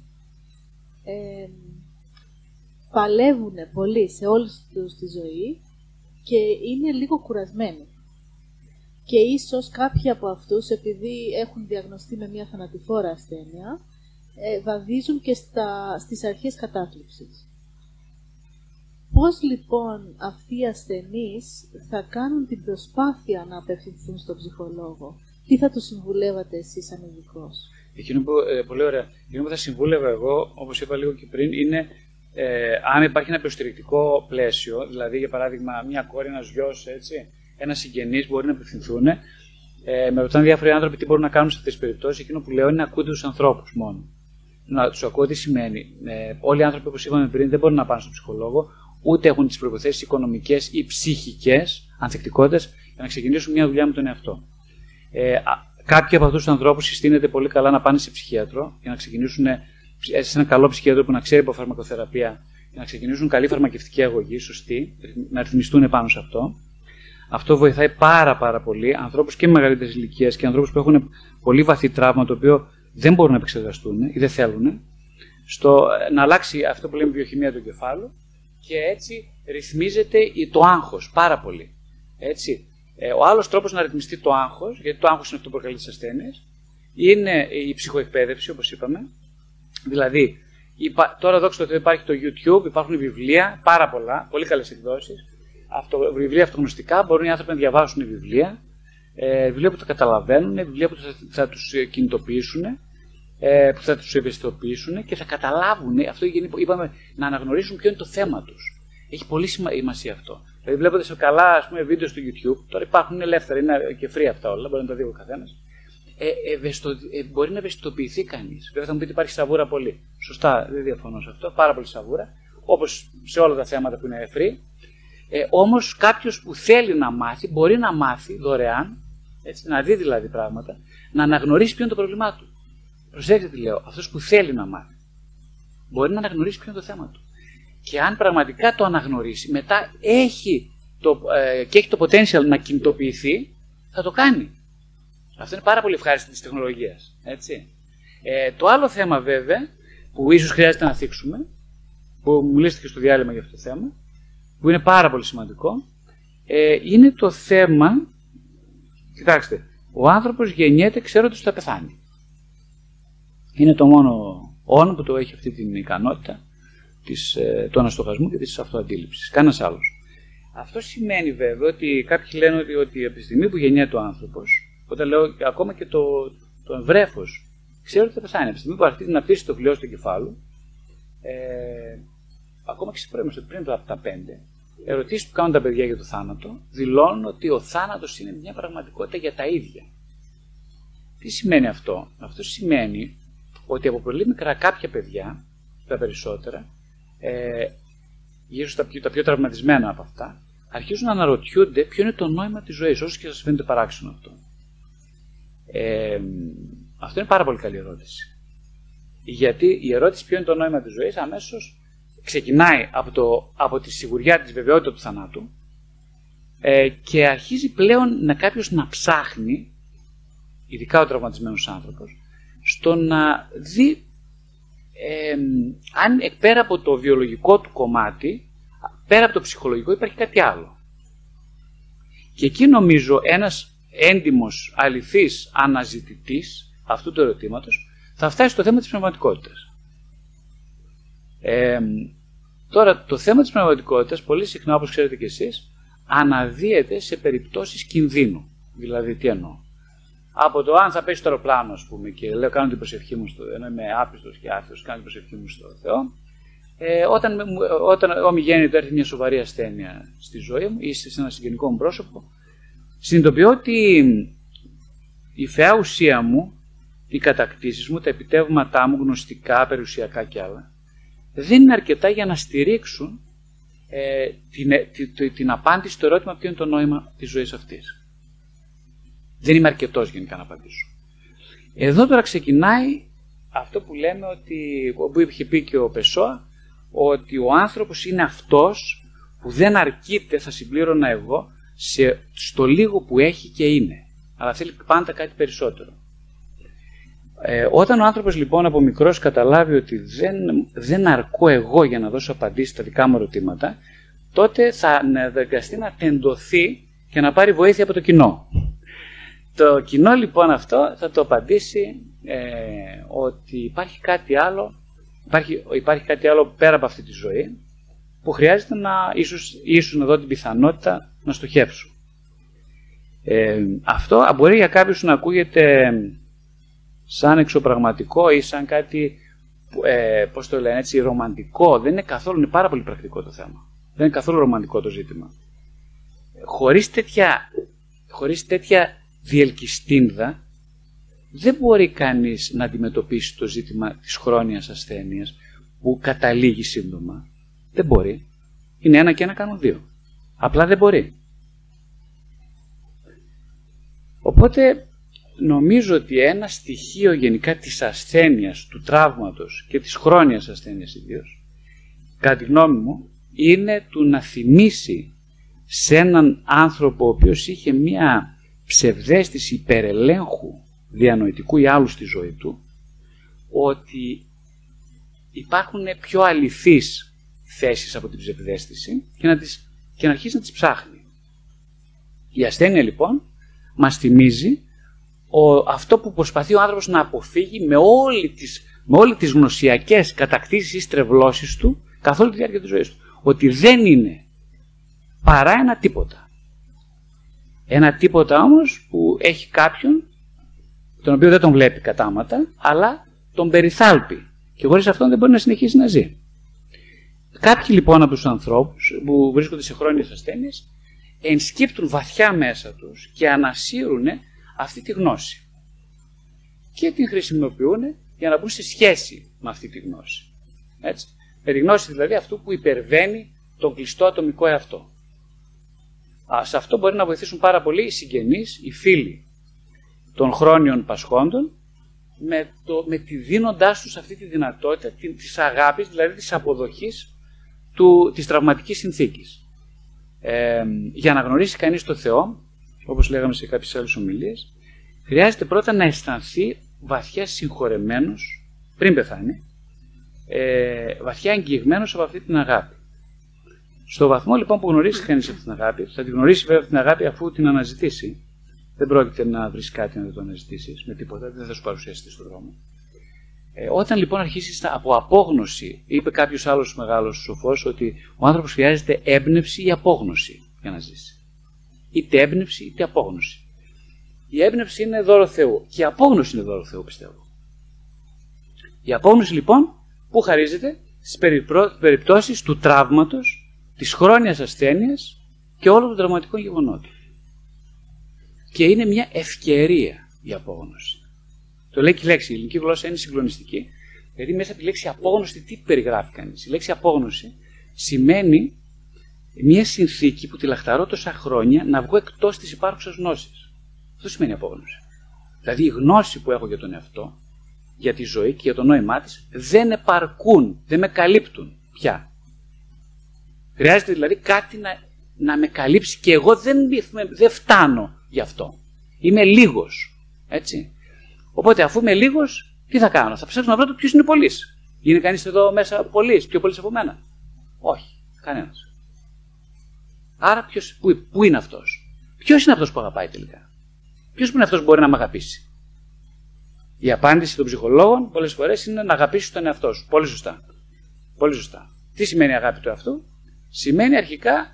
ε, παλεύουν πολύ σε όλη τους τη ζωή και είναι λίγο κουρασμένοι. Και ίσως κάποιοι από αυτούς, επειδή έχουν διαγνωστεί με μια θανατηφόρα ασθένεια, ε, βαδίζουν και στα, στις αρχές κατάθλιψης. Πώς λοιπόν αυτοί οι ασθενείς θα κάνουν την προσπάθεια να απευθυνθούν στον ψυχολόγο; Τι θα τους συμβουλεύατε εσείς σαν ειδικός; Εκείνο που, ε, πολύ ωραία. Εκείνο που θα συμβούλευα εγώ, όπως είπα λίγο και πριν, είναι ε, αν υπάρχει ένα προστηρικτικό πλαίσιο, δηλαδή για παράδειγμα μια κόρη, ένας γιος, έτσι, ένας συγγενής μπορεί να απευθυνθούν. Ε, με ρωτάνε διάφοροι άνθρωποι τι μπορούν να κάνουν σε αυτές τις περιπτώσεις. Εκείνο που λέω είναι να ακούτε τους ανθρώπους μόνο. Να του ακούω τι σημαίνει. Ε, όλοι οι άνθρωποι, όπως είπαμε πριν, δεν μπορούν να πάνε στον ψυχολόγο, ούτε έχουν τις προποθέσει οικονομικές ή ψυχικές ανθεκτικότητες για να ξεκινήσουν μια δουλειά με τον εαυτό. Ε, κάποιοι από αυτούς τους ανθρώπους συστήνεται πολύ καλά να πάνε σε ψυχίατρο για να ξεκινήσουν ε, σε ένα καλό ψυχίατρο που να ξέρει από φαρμακοθεραπεία για να ξεκινήσουν καλή φαρμακευτική αγωγή, σωστή, να ρυθμιστούν πάνω σε αυτό. Αυτό βοηθάει πάρα πάρα πολύ ανθρώπους και μεγαλύτερης ηλικίας και ανθρώπους που έχουν πολύ βαθύ τραύμα το οποίο δεν μπορούν να επεξεργαστούν ή δεν θέλουν, στο να αλλάξει αυτό που λέμε βιοχημία του εγκεφάλου και έτσι ρυθμίζεται το άγχος πάρα πολύ. Έτσι. Ε, ο άλλος τρόπος να ρυθμιστεί το άγχος, γιατί το άγχος είναι αυτό που προκαλεί τις ασθένειες, είναι η ψυχοεκπαίδευση όπως είπαμε. Δηλαδή, τώρα δόξα τω υπάρχει το YouTube, υπάρχουν βιβλία, πάρα πολλά, πολύ καλές εκδόσεις, αυτο, βιβλία αυτογνωστικά, μπορούν οι άνθρωποι να διαβάσουν βιβλία, ε, βιβλία που τα καταλαβαίνουν, βιβλία που θα, θα τους κινητοποιήσουν ε, που θα τους ευαισθητοποιήσουν και θα καταλάβουν, αυτό είπαμε, να αναγνωρίσουν ποιο είναι το θέμα τους. Έχει πολύ σημασία αυτό. Δηλαδή, βλέποντας σε καλά ας πούμε, βίντεο στο YouTube, τώρα υπάρχουν ελεύθερα, είναι και free αυτά όλα, μπορεί να τα δει ο καθένας. Ε, ε, μπορεί να ευαισθητοποιηθεί κανείς. Βέβαια, θα μου πείτε υπάρχει σαβούρα πολύ. Σωστά, δεν διαφωνώ σε αυτό. Πάρα πολύ σαβούρα. Όπως σε όλα τα θέματα που είναι free. Ε, Όμως, κάποιος που θέλει να μάθει, μπορεί να μάθει δωρεάν, έτσι, να δει δηλαδή πράγματα, να αναγνωρίσει ποιο είναι το πρόβλημά του. Προσέξτε τι λέω. Αυτός που θέλει να μάθει μπορεί να αναγνωρίσει ποιο είναι το θέμα του. Και αν πραγματικά το αναγνωρίσει, μετά έχει το, ε, και έχει το potential να κινητοποιηθεί, θα το κάνει. Αυτό είναι πάρα πολύ ευχάριστο της τεχνολογίας. Έτσι. Ε, το άλλο θέμα βέβαια, που ίσως χρειάζεται να θίξουμε, που μου λύστηκε στο διάλειμμα για αυτό το θέμα, που είναι πάρα πολύ σημαντικό, ε, είναι το θέμα, κοιτάξτε, ο άνθρωπος γεννιέται ξέροντας ότι θα πεθάνει. Είναι το μόνο όνο που το έχει αυτή την ικανότητα της, ε, του αναστοχασμού και της αυτοαντίληψης. Κανένας άλλος. Αυτό σημαίνει βέβαια ότι κάποιοι λένε ότι, ότι από τη στιγμή που γεννιέται ο άνθρωπος, όταν λέω ακόμα και το, το βρέφος, ξέρω ότι θα πεθάνει. Από τη στιγμή που αρχίζει να αφήσει το βιβλίο στο κεφάλου, ε, ακόμα και σε πριν από τα πέντε, ερωτήσεις που κάνουν τα παιδιά για το θάνατο δηλώνουν ότι ο θάνατος είναι μια πραγματικότητα για τα ίδια. Τι σημαίνει αυτό, Αυτό σημαίνει ότι από πολύ μικρά κάποια παιδιά, τα περισσότερα, ε, ίσω τα πιο, τα πιο τραυματισμένα από αυτά, αρχίζουν να αναρωτιούνται ποιο είναι το νόημα της ζωής, όσο και σας φαίνεται παράξενο αυτό. Ε, αυτό είναι πάρα πολύ καλή ερώτηση. Γιατί η ερώτηση ποιο είναι το νόημα της ζωής αμέσως ξεκινάει από, το, από τη σιγουριά της βεβαιότητα του θανάτου ε, και αρχίζει πλέον να κάποιος να ψάχνει, ειδικά ο τραυματισμένος άνθρωπος, στο να δει ε, αν πέρα από το βιολογικό του κομμάτι, πέρα από το ψυχολογικό υπάρχει κάτι άλλο. Και εκεί νομίζω ένας έντιμος, αληθής αναζητητής αυτού του ερωτήματος θα φτάσει στο θέμα της πνευματικότητας. Ε, τώρα, το θέμα της πνευματικότητας, πολύ συχνά, όπως ξέρετε κι εσείς, αναδύεται σε περιπτώσεις κινδύνου. Δηλαδή, τι εννοώ; Από το αν θα πέσει το αεροπλάνο, ας πούμε, και λέω κάνω την προσευχή μου στο ενώ είμαι άπιστος και άθεος, κάνω την προσευχή μου στο Θεό. Ε, όταν, όταν όμοι γέννητο έρθει μια σοβαρή ασθένεια στη ζωή μου ή σε ένα συγγενικό μου πρόσωπο, συνειδητοποιώ ότι η φαιά ουσία μου, οι κατακτήσεις μου, τα επιτεύγματά μου, γνωστικά, περιουσιακά κι άλλα, δεν είναι αρκετά για να στηρίξουν ε, την, ε, την, την, απάντηση στο ερώτημα ποιο είναι το νόημα της ζωής αυτής. Δεν είμαι αρκετός γενικά να απαντήσω. Εδώ τώρα ξεκινάει αυτό που λέμε ότι, που είχε πει και ο Πεσόα, ότι ο άνθρωπος είναι αυτός που δεν αρκείται, θα συμπλήρωνα εγώ, σε, στο λίγο που έχει και είναι. Αλλά θέλει πάντα κάτι περισσότερο. Ε, όταν ο άνθρωπος λοιπόν από μικρός καταλάβει ότι δεν, δεν αρκώ εγώ για να δώσω απαντήσεις στα δικά μου ερωτήματα, τότε θα αναγκαστεί να τεντωθεί και να πάρει βοήθεια από το κοινό. Το κοινό λοιπόν αυτό θα το απαντήσει ε, ότι υπάρχει κάτι άλλο, υπάρχει, υπάρχει κάτι άλλο πέρα από αυτή τη ζωή που χρειάζεται να ίσως, ίσως να δω την πιθανότητα να στοχεύσω. Ε, αυτό μπορεί για κάποιους να ακούγεται σαν εξωπραγματικό ή σαν κάτι, ε, πώς το λένε έτσι, ρομαντικό. Δεν είναι καθόλου, είναι πάρα πολύ πρακτικό το θέμα. Δεν είναι καθόλου ρομαντικό το ζήτημα. Χωρίς τέτοια, χωρίς τέτοια διελκυστίνδα, δεν μπορεί κανείς να αντιμετωπίσει το ζήτημα της χρόνιας ασθένειας που καταλήγει σύντομα. Δεν μπορεί. Είναι ένα και ένα κάνουν δύο. Απλά δεν μπορεί. Οπότε νομίζω ότι ένα στοιχείο γενικά της ασθένειας, του τραύματος και της χρόνιας ασθένειας ιδίως, κατά τη γνώμη μου, είναι του να θυμίσει σε έναν άνθρωπο ο οποίος είχε μία ψευδέστηση υπερελέγχου διανοητικού ή άλλου στη ζωή του, ότι υπάρχουν πιο αληθείς θέσεις από την ψευδέστηση και να, τις, και να αρχίσει να τις ψάχνει. Η ασθένεια λοιπόν μας θυμίζει ο, αυτό που προσπαθεί ο άνθρωπος να αποφύγει με, όλη τις, με όλες τις γνωσιακές κατακτήσεις ή στρεβλώσεις του καθ' όλη τη διάρκεια της ζωής του. Ότι δεν είναι παρά ένα τίποτα. Ένα τίποτα όμως που έχει κάποιον τον οποίο δεν τον βλέπει κατάματα αλλά τον περιθάλπει και χωρίς αυτόν δεν μπορεί να συνεχίσει να ζει. Κάποιοι λοιπόν από τους ανθρώπους που βρίσκονται σε χρόνιες ασθένειες ενσκύπτουν βαθιά μέσα τους και ανασύρουν αυτή τη γνώση. Και την χρησιμοποιούν για να μπουν σε σχέση με αυτή τη γνώση. Έτσι. Με τη γνώση δηλαδή αυτού που υπερβαίνει τον κλειστό ατομικό εαυτό. Α, σε αυτό μπορεί να βοηθήσουν πάρα πολύ οι συγγενείς, οι φίλοι των χρόνιων πασχόντων, με, το, με τη δίνοντάς τους αυτή τη δυνατότητα της αγάπης, δηλαδή της αποδοχής του, της τραυματικής συνθήκης. Ε, για να γνωρίσει κανείς το Θεό όπως λέγαμε σε κάποιες άλλες ομιλίες, χρειάζεται πρώτα να αισθανθεί βαθιά συγχωρεμένος πριν πεθάνει, ε, βαθιά εγγυημένος από αυτή την αγάπη. Στο βαθμό λοιπόν που γνωρίζει κανείς αυτή την αγάπη, θα την γνωρίσει βέβαια την αγάπη αφού την αναζητήσει. Δεν πρόκειται να βρεις κάτι να το αναζητήσεις με τίποτα, δεν θα σου παρουσιαστεί στον δρόμο. Ε, όταν λοιπόν αρχίσεις από απόγνωση, είπε κάποιος άλλος μεγάλος σοφός ότι ο άνθρωπος χρειάζεται έμπνευση ή απόγνωση για να ζήσει. Είτε έμπνευση είτε απόγνωση. Η έμπνευση είναι δώρο Θεού και η απόγνωση είναι δώρο Θεού, πιστεύω. Η απόγνωση λοιπόν που χαρίζεται στις περιπτώσεις του τραύματος, της χρόνιας ασθένειας και όλων των τραυματικών γεγονότων. Και είναι μια ευκαιρία η απόγνωση. Το λέει και η λέξη. Η ελληνική γλώσσα είναι συγκλονιστική. Δηλαδή μέσα από τη λέξη απόγνωση τι περιγράφει κανείς; Η λέξη απόγνωση σημαίνει μια συνθήκη που τη λαχταρώ τόσα χρόνια να βγω εκτός της υπάρχουσας γνώσης. Αυτό σημαίνει απόγνωση. Δηλαδή η γνώση που έχω για τον εαυτό, για τη ζωή και για το νόημά της δεν επαρκούν, δεν με καλύπτουν πια. Χρειάζεται δηλαδή κάτι να, να με καλύψει και εγώ δεν, δεν φτάνω γι' αυτό. Είμαι λίγος. Έτσι. Οπότε αφού είμαι λίγος, τι θα κάνω, θα ψάξω να βρω το ποιος είναι πολύς. Είναι κανείς εδώ μέσα πολύς, πιο πολύς από μένα; Όχι, κανένας. Άρα ποιος, πού, πού είναι αυτός; Ποιος είναι αυτός που αγαπάει τελικά; Ποιος που είναι αυτός που μπορεί να με αγαπήσει; Η απάντηση των ψυχολόγων πολλές φορές είναι να αγαπήσεις τον εαυτό σου. Πολύ σωστά. Πολύ σωστά. Τι σημαίνει αγάπη του εαυτού, Σημαίνει αρχικά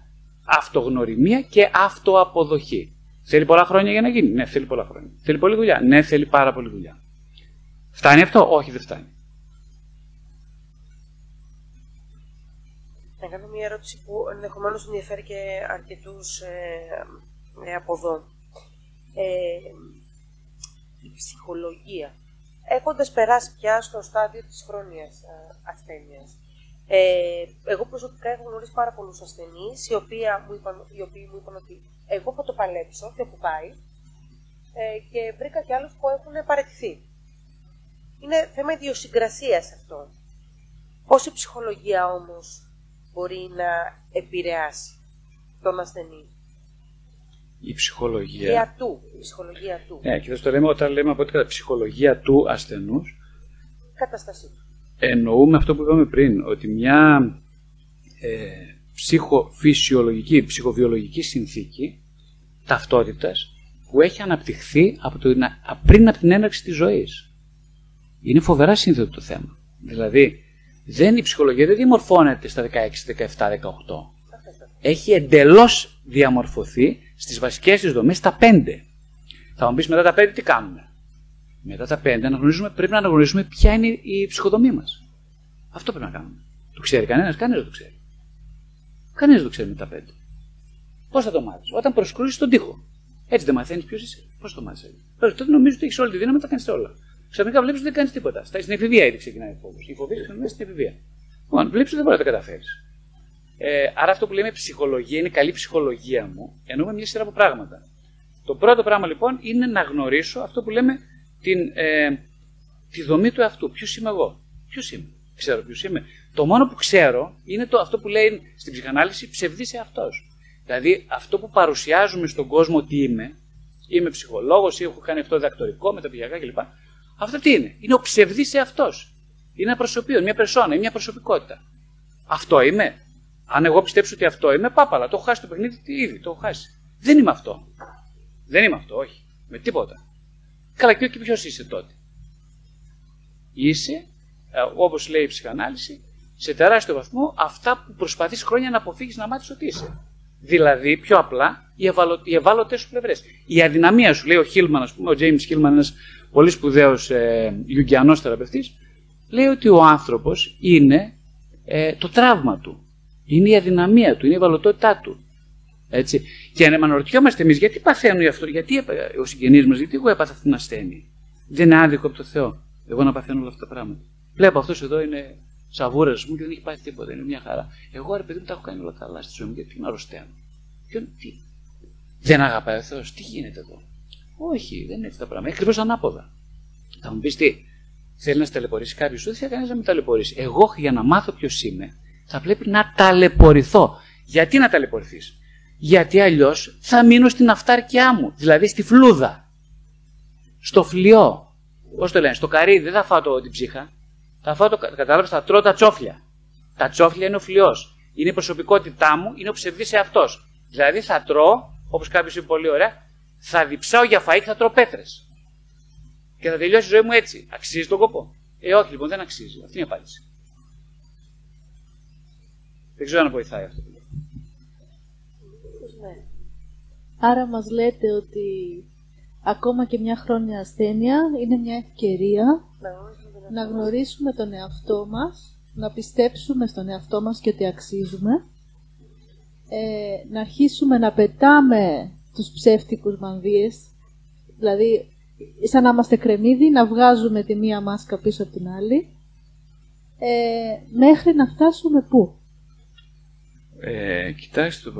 αυτογνωριμία και αυτοαποδοχή. Θέλει πολλά χρόνια για να γίνει. Ναι, θέλει πολλά χρόνια. Θέλει πολλή δουλειά. Ναι, θέλει πάρα πολύ δουλειά. Φτάνει αυτό; Όχι, δεν φτάνει. Να κάνω μια ερώτηση που ενδεχομένως ενδιαφέρει και αρκετούς ε, ε, από εδώ. Ε, η ψυχολογία. Έχοντας περάσει πια στο στάδιο της χρόνιας ε, ασθένειας, ε, εγώ προσωπικά έχω γνωρίσει πάρα πολλούς ασθενείς οι, οι οποίοι μου είπαν ότι εγώ θα το παλέψω και όπου πάει ε, και βρήκα και άλλους που έχουν παραιτηθεί. Είναι θέμα ιδιοσυγκρασίας αυτό. Πώς η ψυχολογία όμως μπορεί να επηρεάσει τον ασθενή. Η ψυχολογία. του. Η ψυχολογία του. Ναι, και θα το λέμε όταν λέμε από ό,τι κατά ψυχολογία του ασθενούς. Καταστασή του. Εννοούμε αυτό που είπαμε πριν, ότι μια ε, ψυχοφυσιολογική, ψυχοβιολογική συνθήκη ταυτότητας που έχει αναπτυχθεί από το, πριν από την έναρξη της ζωής. Είναι φοβερά σύνθετο το θέμα. Δηλαδή, δεν, η ψυχολογία δεν διαμορφώνεται στα 16, 17, 18. Έχει εντελώς διαμορφωθεί στις βασικές της δομές στα 5. Θα μου πεις μετά τα 5 τι κάνουμε; Μετά τα 5 πρέπει να αναγνωρίσουμε ποια είναι η ψυχοδομή μας. Αυτό πρέπει να κάνουμε. Το ξέρει κανένας, κανένας το ξέρει. Κανένας δεν το ξέρει με τα πέντε. Πώς θα το μάθεις, όταν προσκρούσεις τον τοίχο. Έτσι δεν μαθαίνεις ποιος είσαι. Πώς το μάθεις; Τότε νομίζω ότι έχεις όλη τη δύναμη να τα κάνεις όλα. Ξαφνικά βλέπεις ότι δεν κάνεις τίποτα. Στην εφηβεία ήδη ξεκινάει ο φόβος. Η φοβία ξεκινάει στην εφηβεία. Λοιπόν, βλέπεις ότι δεν μπορεί να τα καταφέρεις. Ε, άρα αυτό που λέμε ψυχολογία είναι καλή ψυχολογία μου. Εννοούμε μια σειρά από πράγματα. Το πρώτο πράγμα λοιπόν είναι να γνωρίσω αυτό που λέμε την, ε, τη δομή του εαυτού. Ποιος είμαι εγώ; Ποιος είμαι; Ξέρω ποιος είμαι. Το μόνο που ξέρω είναι το, αυτό που λέει στην ψυχανάλυση ψευδής εαυτός. Δηλαδή αυτό που παρουσιάζουμε στον κόσμο ότι είμαι, είμαι ψυχολόγος ή έχω κάνει αυτό διδακτορικό, μεταπηγιακά κλπ. Αυτό τι είναι; Είναι ο ψευδής εαυτός. Είναι ένα προσωπείο, μια περσόνα, είναι μια προσωπικότητα. Αυτό είμαι; Αν εγώ πιστέψω ότι αυτό είμαι, πάπαλα, το έχω χάσει το παιχνίδι ήδη, το έχω χάσει. Δεν είμαι αυτό. Δεν είμαι αυτό, όχι. Με τίποτα. Καλά, και ποιος είσαι τότε; Είσαι, ε, όπως λέει η ψυχανάλυση, σε τεράστιο βαθμό αυτά που προσπαθείς χρόνια να αποφύγεις να μάθεις ότι είσαι. Δηλαδή, πιο απλά, οι, ευαλω, οι ευάλωτες σου πλευρές. Η αδυναμία σου, λέει ο Χίλμαν, ας πούμε, ο James Χίλμαν, ένας πολύ σπουδαίος ε, Ιουγκιανός θεραπευτής, λέει ότι ο άνθρωπος είναι ε, το τραύμα του. Είναι η αδυναμία του, είναι η ευαλωτότητά του. Έτσι. Και αναρωτιόμαστε εμείς γιατί παθαίνουν αυτό, γιατί ο συγγενής μας, γιατί εγώ έπαθα αυτήν την ασθένεια. Δεν είναι άδικο από το Θεό. Εγώ να παθαίνω όλα αυτά τα πράγματα. Βλέπω αυτός εδώ είναι σαβούρας μου και δεν έχει πάει τίποτα. Είναι μια χαρά. Εγώ ρε παιδί μου τα έχω κάνει όλα καλά στη ζωή μου γιατί να αρρωσταίνω. Ποιο, τι; Δεν αγαπάει ο Θεός, τι γίνεται εδώ; Όχι, δεν είναι έτσι τα πράγματα. Ακριβώς ανάποδα. Θα μου πεις τι, θέλεις να σε ταλαιπωρήσει κάποιος, δεν θέλει κανένας να με ταλαιπωρήσει. Εγώ για να μάθω ποιος είμαι, θα πρέπει να ταλαιπωρηθώ. Γιατί να ταλαιπωρηθείς, Γιατί αλλιώς θα μείνω στην αυτάρκειά μου, δηλαδή στη φλούδα, στο φλοιό. Πώς το λένε, στο καρύδι δεν θα φάω το, την ψύχα. Θα φάω το, κατάλαβες, θα τρώω τα τσόφλια. Τα τσόφλια είναι ο φλοιός. Είναι η προσωπικότητά μου, είναι ο ψευδής εαυτός. Δηλαδή θα τρώω, όπως κάποιος είπε πολύ ωραία, θα διψάω για φαΐ και θα τρώω πέτρες. Και θα τελειώσει η ζωή μου έτσι. Αξίζει τον κόπο. Ε, όχι λοιπόν, δεν αξίζει. Αυτή είναι η απάντηση. Δεν ξέρω αν βοηθάει αυτό. Ναι. Άρα μας λέτε ότι ακόμα και μια χρόνια ασθένεια είναι μια ευκαιρία να γνωρίσουμε τον εαυτό μας, να πιστέψουμε στον εαυτό μας και ότι αξίζουμε, ε, να αρχίσουμε να πετάμε τους ψεύτικους μανδύες, δηλαδή σαν να είμαστε κρεμμύδι, να βγάζουμε τη μία μάσκα πίσω από την άλλη, ε, μέχρι να φτάσουμε πού; Ε, κοιτάξτε,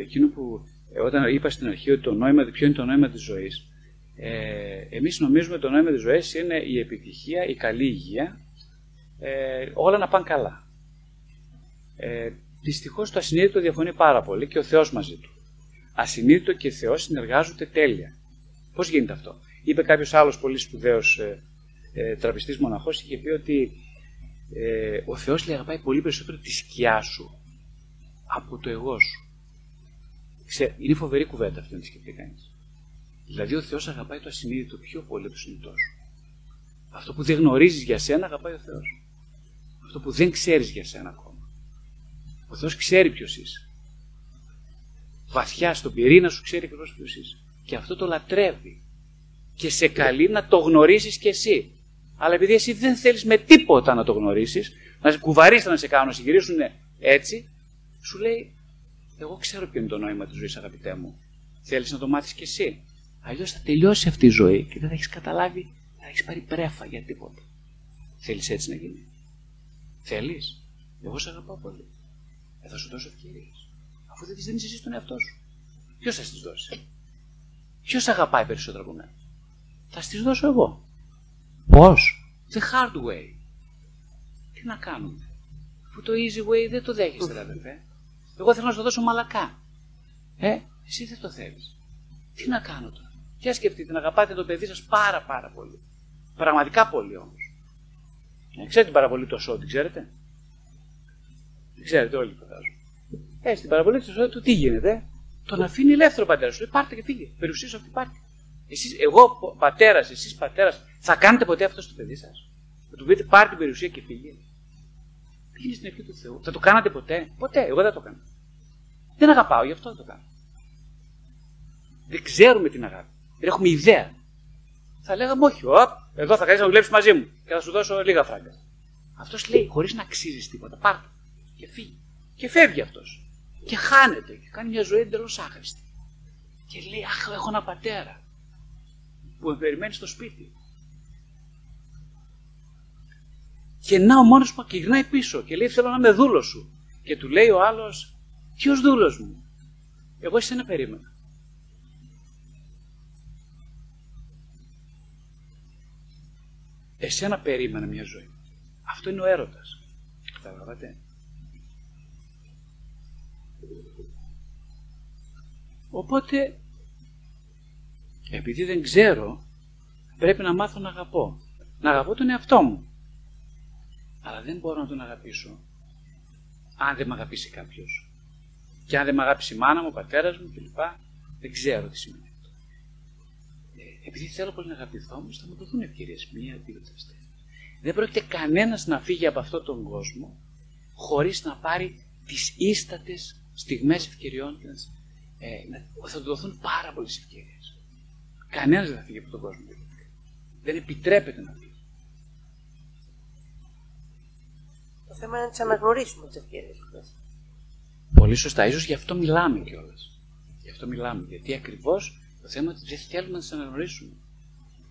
εκείνο που ε, όταν είπα στην αρχή ότι το νόημα, ποιο είναι το νόημα της ζωής, ε, εμείς νομίζουμε το νόημα της ζωής είναι η επιτυχία, η καλή υγεία, ε, όλα να πάνε καλά. Ε, δυστυχώς το ασυνείδητο διαφωνεί πάρα πολύ και ο Θεός μαζί του. Ασυνείδητο και Θεός συνεργάζονται τέλεια. Πώς γίνεται αυτό; Είπε κάποιος άλλος πολύ σπουδαίος ε, ε, τραπιστής μοναχός, είχε πει ότι ε, ο Θεός λέει αγαπάει πολύ περισσότερο τη σκιά σου από το εγώ σου. Ξέ, είναι φοβερή κουβέντα αυτή να τη σκεφτεί κανείς. Δηλαδή ο Θεός αγαπάει το ασυνείδητο πιο πολύ από το συνειδητό σου. Αυτό που δεν γνωρίζεις για σένα αγαπάει ο Θεός. Αυτό που δεν ξέρεις για σένα ακόμα. Ο Θεός ξέρει ποιος είσαι. Βαθιά στον πυρήνα σου ξέρει ακριβώς ποιος είσαι. Και αυτό το λατρεύει. Και σε καλεί να το γνωρίσεις κι εσύ. Αλλά επειδή εσύ δεν θέλεις με τίποτα να το γνωρίσεις, να κουβαρίστα να σε κάνουν να συγκυρίσουν έτσι, σου λέει, Εγώ ξέρω ποιο είναι το νόημα της ζωής, αγαπητέ μου. Θέλεις να το μάθεις κι εσύ. Αλλιώς θα τελειώσει αυτή η ζωή και δεν θα έχεις καταλάβει, θα έχεις πάρει πρέφα για τίποτα. Θέλεις έτσι να γίνει. Θέλεις. Εγώ σε αγαπάω πολύ. Ε, θα σου δώσω ευκαιρίες. Αφού δεν τι δίνει εσύ στον εαυτό σου. Ποιος θα τι δώσει; Ποιος αγαπάει περισσότερο από μένα; Θα τι δώσω εγώ. Πώς; The hard way. Τι να κάνουμε; Αφού το easy way δεν το δέχεστε, αδερφέ. Εγώ θέλω να σου δώσω μαλακά. Ε, εσύ δεν το θέλεις. Τι να κάνω τώρα; Και σκεφτείτε να αγαπάτε το παιδί σας πάρα πάρα πολύ. Πραγματικά πολύ όμως. Ε, ξέρετε την παραβολή του Σόου, την ξέρετε; Την ξέρετε όλοι φαντάζομαι. Ε, στην παραβολή του Σόου του τι γίνεται. Τον αφήνει ελεύθερο πατέρας σου. Λέει πάρτε και φύγε. Περιουσία αυτή πάρτε. Εσείς, εγώ πατέρας, εσείς πατέρας, θα κάνετε ποτέ αυτό στο παιδί σας; Θα του πείτε πάρτε την περιουσία και φύγε. Πήγαινε στην ευχή του Θεού. Θα το κάνατε ποτέ; Ποτέ. Εγώ δεν το κάνω. Δεν αγαπάω, γι' αυτό δεν το κάνω. Δεν ξέρουμε την αγάπη. Δεν έχουμε ιδέα. Θα λέγαμε όχι, οπ, εδώ θα κάνει να δουλέψει μαζί μου και θα σου δώσω λίγα φράγκα. Αυτός λέει χωρίς να αξίζεις τίποτα. Πάρτε. Και φύγει. Και φεύγει αυτός. Και χάνεται. Και κάνει μια ζωή εντελώς άχρηστη. Και λέει, Αχ, έχω ένα πατέρα που με περιμένει στο σπίτι. Και να ο μόνος που γυρνάει πίσω και λέει: Θέλω να είμαι δούλος σου. Και του λέει ο άλλος: Ποιος δούλος μου; Εγώ εσένα περίμενα. Εσένα περίμενα μια ζωή. Αυτό είναι ο έρωτας. Καταλαβαίνετε; Οπότε, επειδή δεν ξέρω, πρέπει να μάθω να αγαπώ. Να αγαπώ τον εαυτό μου. Αλλά δεν μπορώ να τον αγαπήσω αν δεν με αγαπήσει κάποιος. Και αν δεν με αγάπησε η μάνα μου, ο πατέρας μου κλπ. Δεν ξέρω τι σημαίνει αυτό. Ε, επειδή θέλω πολύ να αγαπηθώ όμως, θα μου δοθούν ευκαιρίες. Μία, δύο, τρεις, Δεν πρόκειται κανένας να φύγει από αυτόν τον κόσμο χωρίς να πάρει τις ίστατες στιγμές ευκαιριών. Ε, θα του δοθούν πάρα πολλές ευκαιρίες. Κανένας δεν θα φύγει από τον κόσμο. Δεν επιτρέπεται να φύγει. Το θέμα είναι να τις αναγνωρίσουμε τις ευκαιρίες Πολύ σωστά. ίσως γι' αυτό μιλάμε κιόλας. Γι' αυτό μιλάμε. Γιατί ακριβώς το θέμα είναι ότι δεν θέλουμε να τις αναγνωρίσουμε.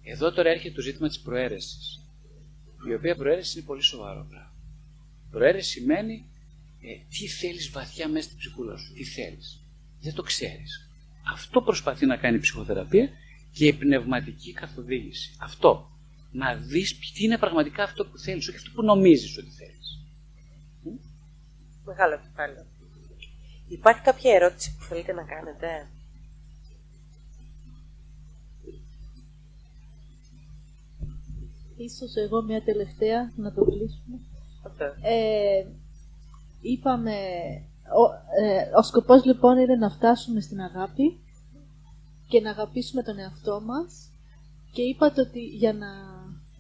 Εδώ τώρα έρχεται το ζήτημα της προαίρεσης. Η οποία προαίρεση είναι πολύ σοβαρό πράγμα. Προαίρεση σημαίνει ε, τι θέλεις βαθιά μέσα στην ψυχούλα σου. Τι θέλεις. Δεν το ξέρεις. Αυτό προσπαθεί να κάνει η ψυχοθεραπεία και η πνευματική καθοδήγηση. Αυτό. Να δεις τι είναι πραγματικά αυτό που θέλεις, όχι αυτό που νομίζεις ότι θέλεις. Μεγάλο κεφάλαιο. Υπάρχει κάποια ερώτηση που θέλετε να κάνετε; ίσως εγώ μια τελευταία να το κλείσουμε. Ε, είπαμε, ο, ε, ο σκοπός λοιπόν είναι να φτάσουμε στην αγάπη και να αγαπήσουμε τον εαυτό μας και είπατε ότι για να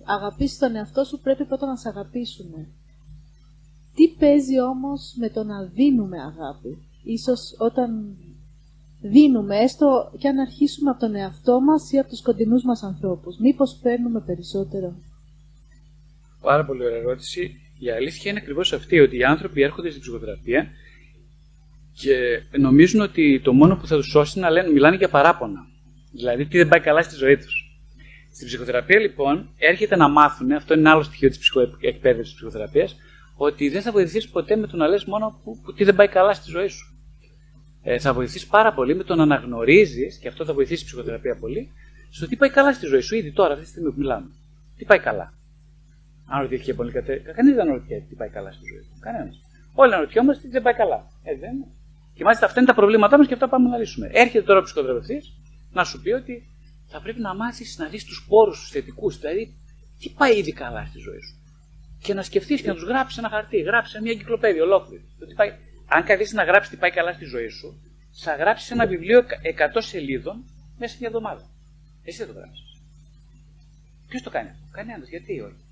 αγαπήσεις τον εαυτό σου πρέπει πρώτα να σε αγαπήσουμε. Τι παίζει όμως με το να δίνουμε αγάπη; Ίσως όταν δίνουμε, έστω και αν αρχίσουμε από τον εαυτό μας ή από τους κοντινούς μας ανθρώπους. Μήπως παίρνουμε περισσότερο; Πάρα πολύ ωραία ερώτηση. Η αλήθεια είναι ακριβώς αυτή, ότι οι άνθρωποι έρχονται στην ψυχοθεραπεία και νομίζουν ότι το μόνο που θα τους σώσει είναι να λένε, μιλάνε για παράπονα. Δηλαδή τι δεν πάει καλά στη ζωή τους. Στην ψυχοθεραπεία λοιπόν έρχεται να μάθουν, αυτό είναι άλλο στοιχείο της εκπαίδευση της ψυχοθεραπείας, ότι δεν θα βοηθήσεις ποτέ με το να λες μόνο που, που, τι δεν πάει καλά στη ζωή σου. Ε, θα βοηθήσεις πάρα πολύ με το να αναγνωρίζεις, και αυτό θα βοηθήσει η ψυχοθεραπεία πολύ, στο τι πάει καλά στη ζωή σου ήδη τώρα, αυτή τη στιγμή που μιλάμε. Τι πάει καλά. Αν ρωτήθηκε πολύ κατέ... κανείς δεν αναρωτιέται τι πάει καλά στη ζωή του. Κανένας. Όλοι αναρωτιόμαστε τι δεν πάει καλά. Ε, δεν είναι. Και μάλιστα αυτά είναι τα προβλήματά μας και αυτά πάμε να λύσουμε. Έρχεται τώρα ο ψυχοθεραπευτής να σου πει ότι θα πρέπει να μάθεις να δεις τους πόρους τους θετικούς. Δηλαδή, τι πάει ήδη καλά στη ζωή σου. Και να σκεφτείς και να τους γράψεις ένα χαρτί. Γράψει μια εγκυκλοπαίδεια ολόκληρη. πάει... Αν καθίσει να γράψει τι πάει καλά στη ζωή σου, θα γράψεις ένα βιβλίο 100 σελίδων μέσα σε μια εβδομάδα. Εσύ δεν το γράψεις. Ποιος το κάνει αυτό, Κανένας. Γιατί όχι;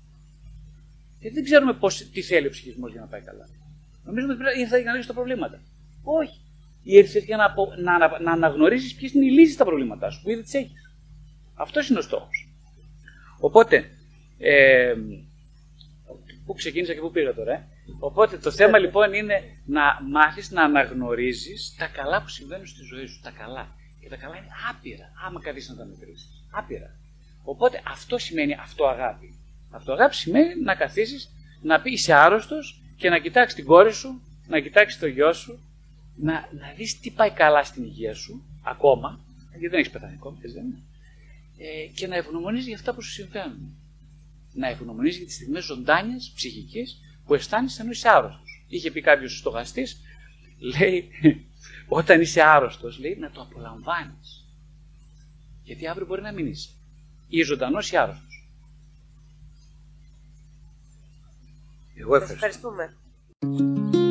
Γιατί δεν ξέρουμε πώς, τι θέλει ο ψυχισμός για να πάει καλά. Νομίζουμε ότι ήρθε για να λύσει τα προβλήματα. Όχι. Ήρθε για να, να, να, να αναγνωρίσεις ποιες είναι οι λύσεις στα προβλήματά σου που ήδη τις έχεις. Αυτός είναι ο στόχος. Οπότε, ε, πού ξεκίνησα και πού πήγα τώρα. Ε; Οπότε το θέμα λοιπόν είναι να μάθεις να αναγνωρίζεις τα καλά που συμβαίνουν στη ζωή σου. Τα καλά. Και τα καλά είναι άπειρα, άμα καθίσεις να τα μετρήσεις. Άπειρα. Οπότε αυτό σημαίνει αυτό αγάπη. Αυτό αγάπη σημαίνει να καθίσεις, να πεις είσαι άρρωστος και να κοιτάξεις την κόρη σου, να κοιτάξεις το γιο σου, να, να δεις τι πάει καλά στην υγεία σου, ακόμα, γιατί δεν έχεις πεθάνει ακόμα, δεν είναι ε, και να ευγνωμονίζει για αυτά που σου συμβαίνουν. Να ευγνωμονίζει για τις στιγμές ζωντάνια ψυχική που αισθάνεσαι ενώ είσαι άρρωστος. Είχε πει κάποιος στοχαστή, λέει, [LAUGHS] όταν είσαι άρρωστος, λέει να το απολαμβάνεις. Γιατί αύριο μπορεί να μην είσαι. Ή ζωντανός ή άρρωστος. Εγώ ευχαριστώ. Ευχαριστούμε.